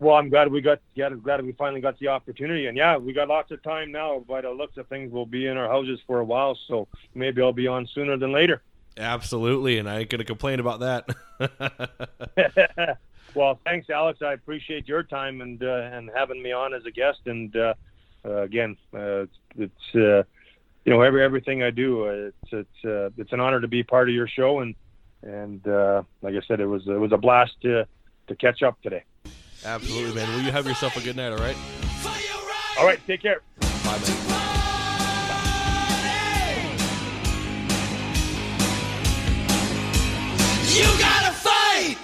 Well, I'm glad we got yeah, glad we finally got the opportunity, and yeah, we got lots of time now. By the looks of things, we'll be in our houses for a while, so maybe I'll be on sooner than later. Absolutely, and I ain't gonna complain about that. well, thanks, Alex. I appreciate your time and uh, and having me on as a guest. And uh, uh, again, uh, it's, it's you know, every everything I do, uh, it's it's uh, it's an honor to be part of your show, and and uh, like I said, it was it was a blast to to catch up today. Absolutely, man. Will you have yourself a good night? All right. All right. Take care. Bye, man. You gotta fight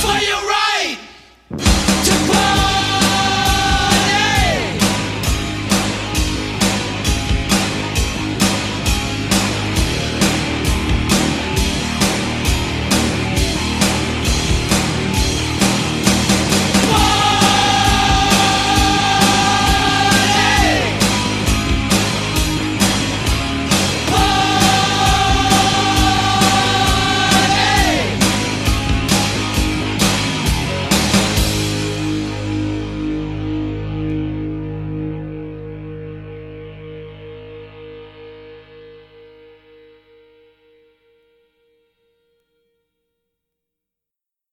for your right.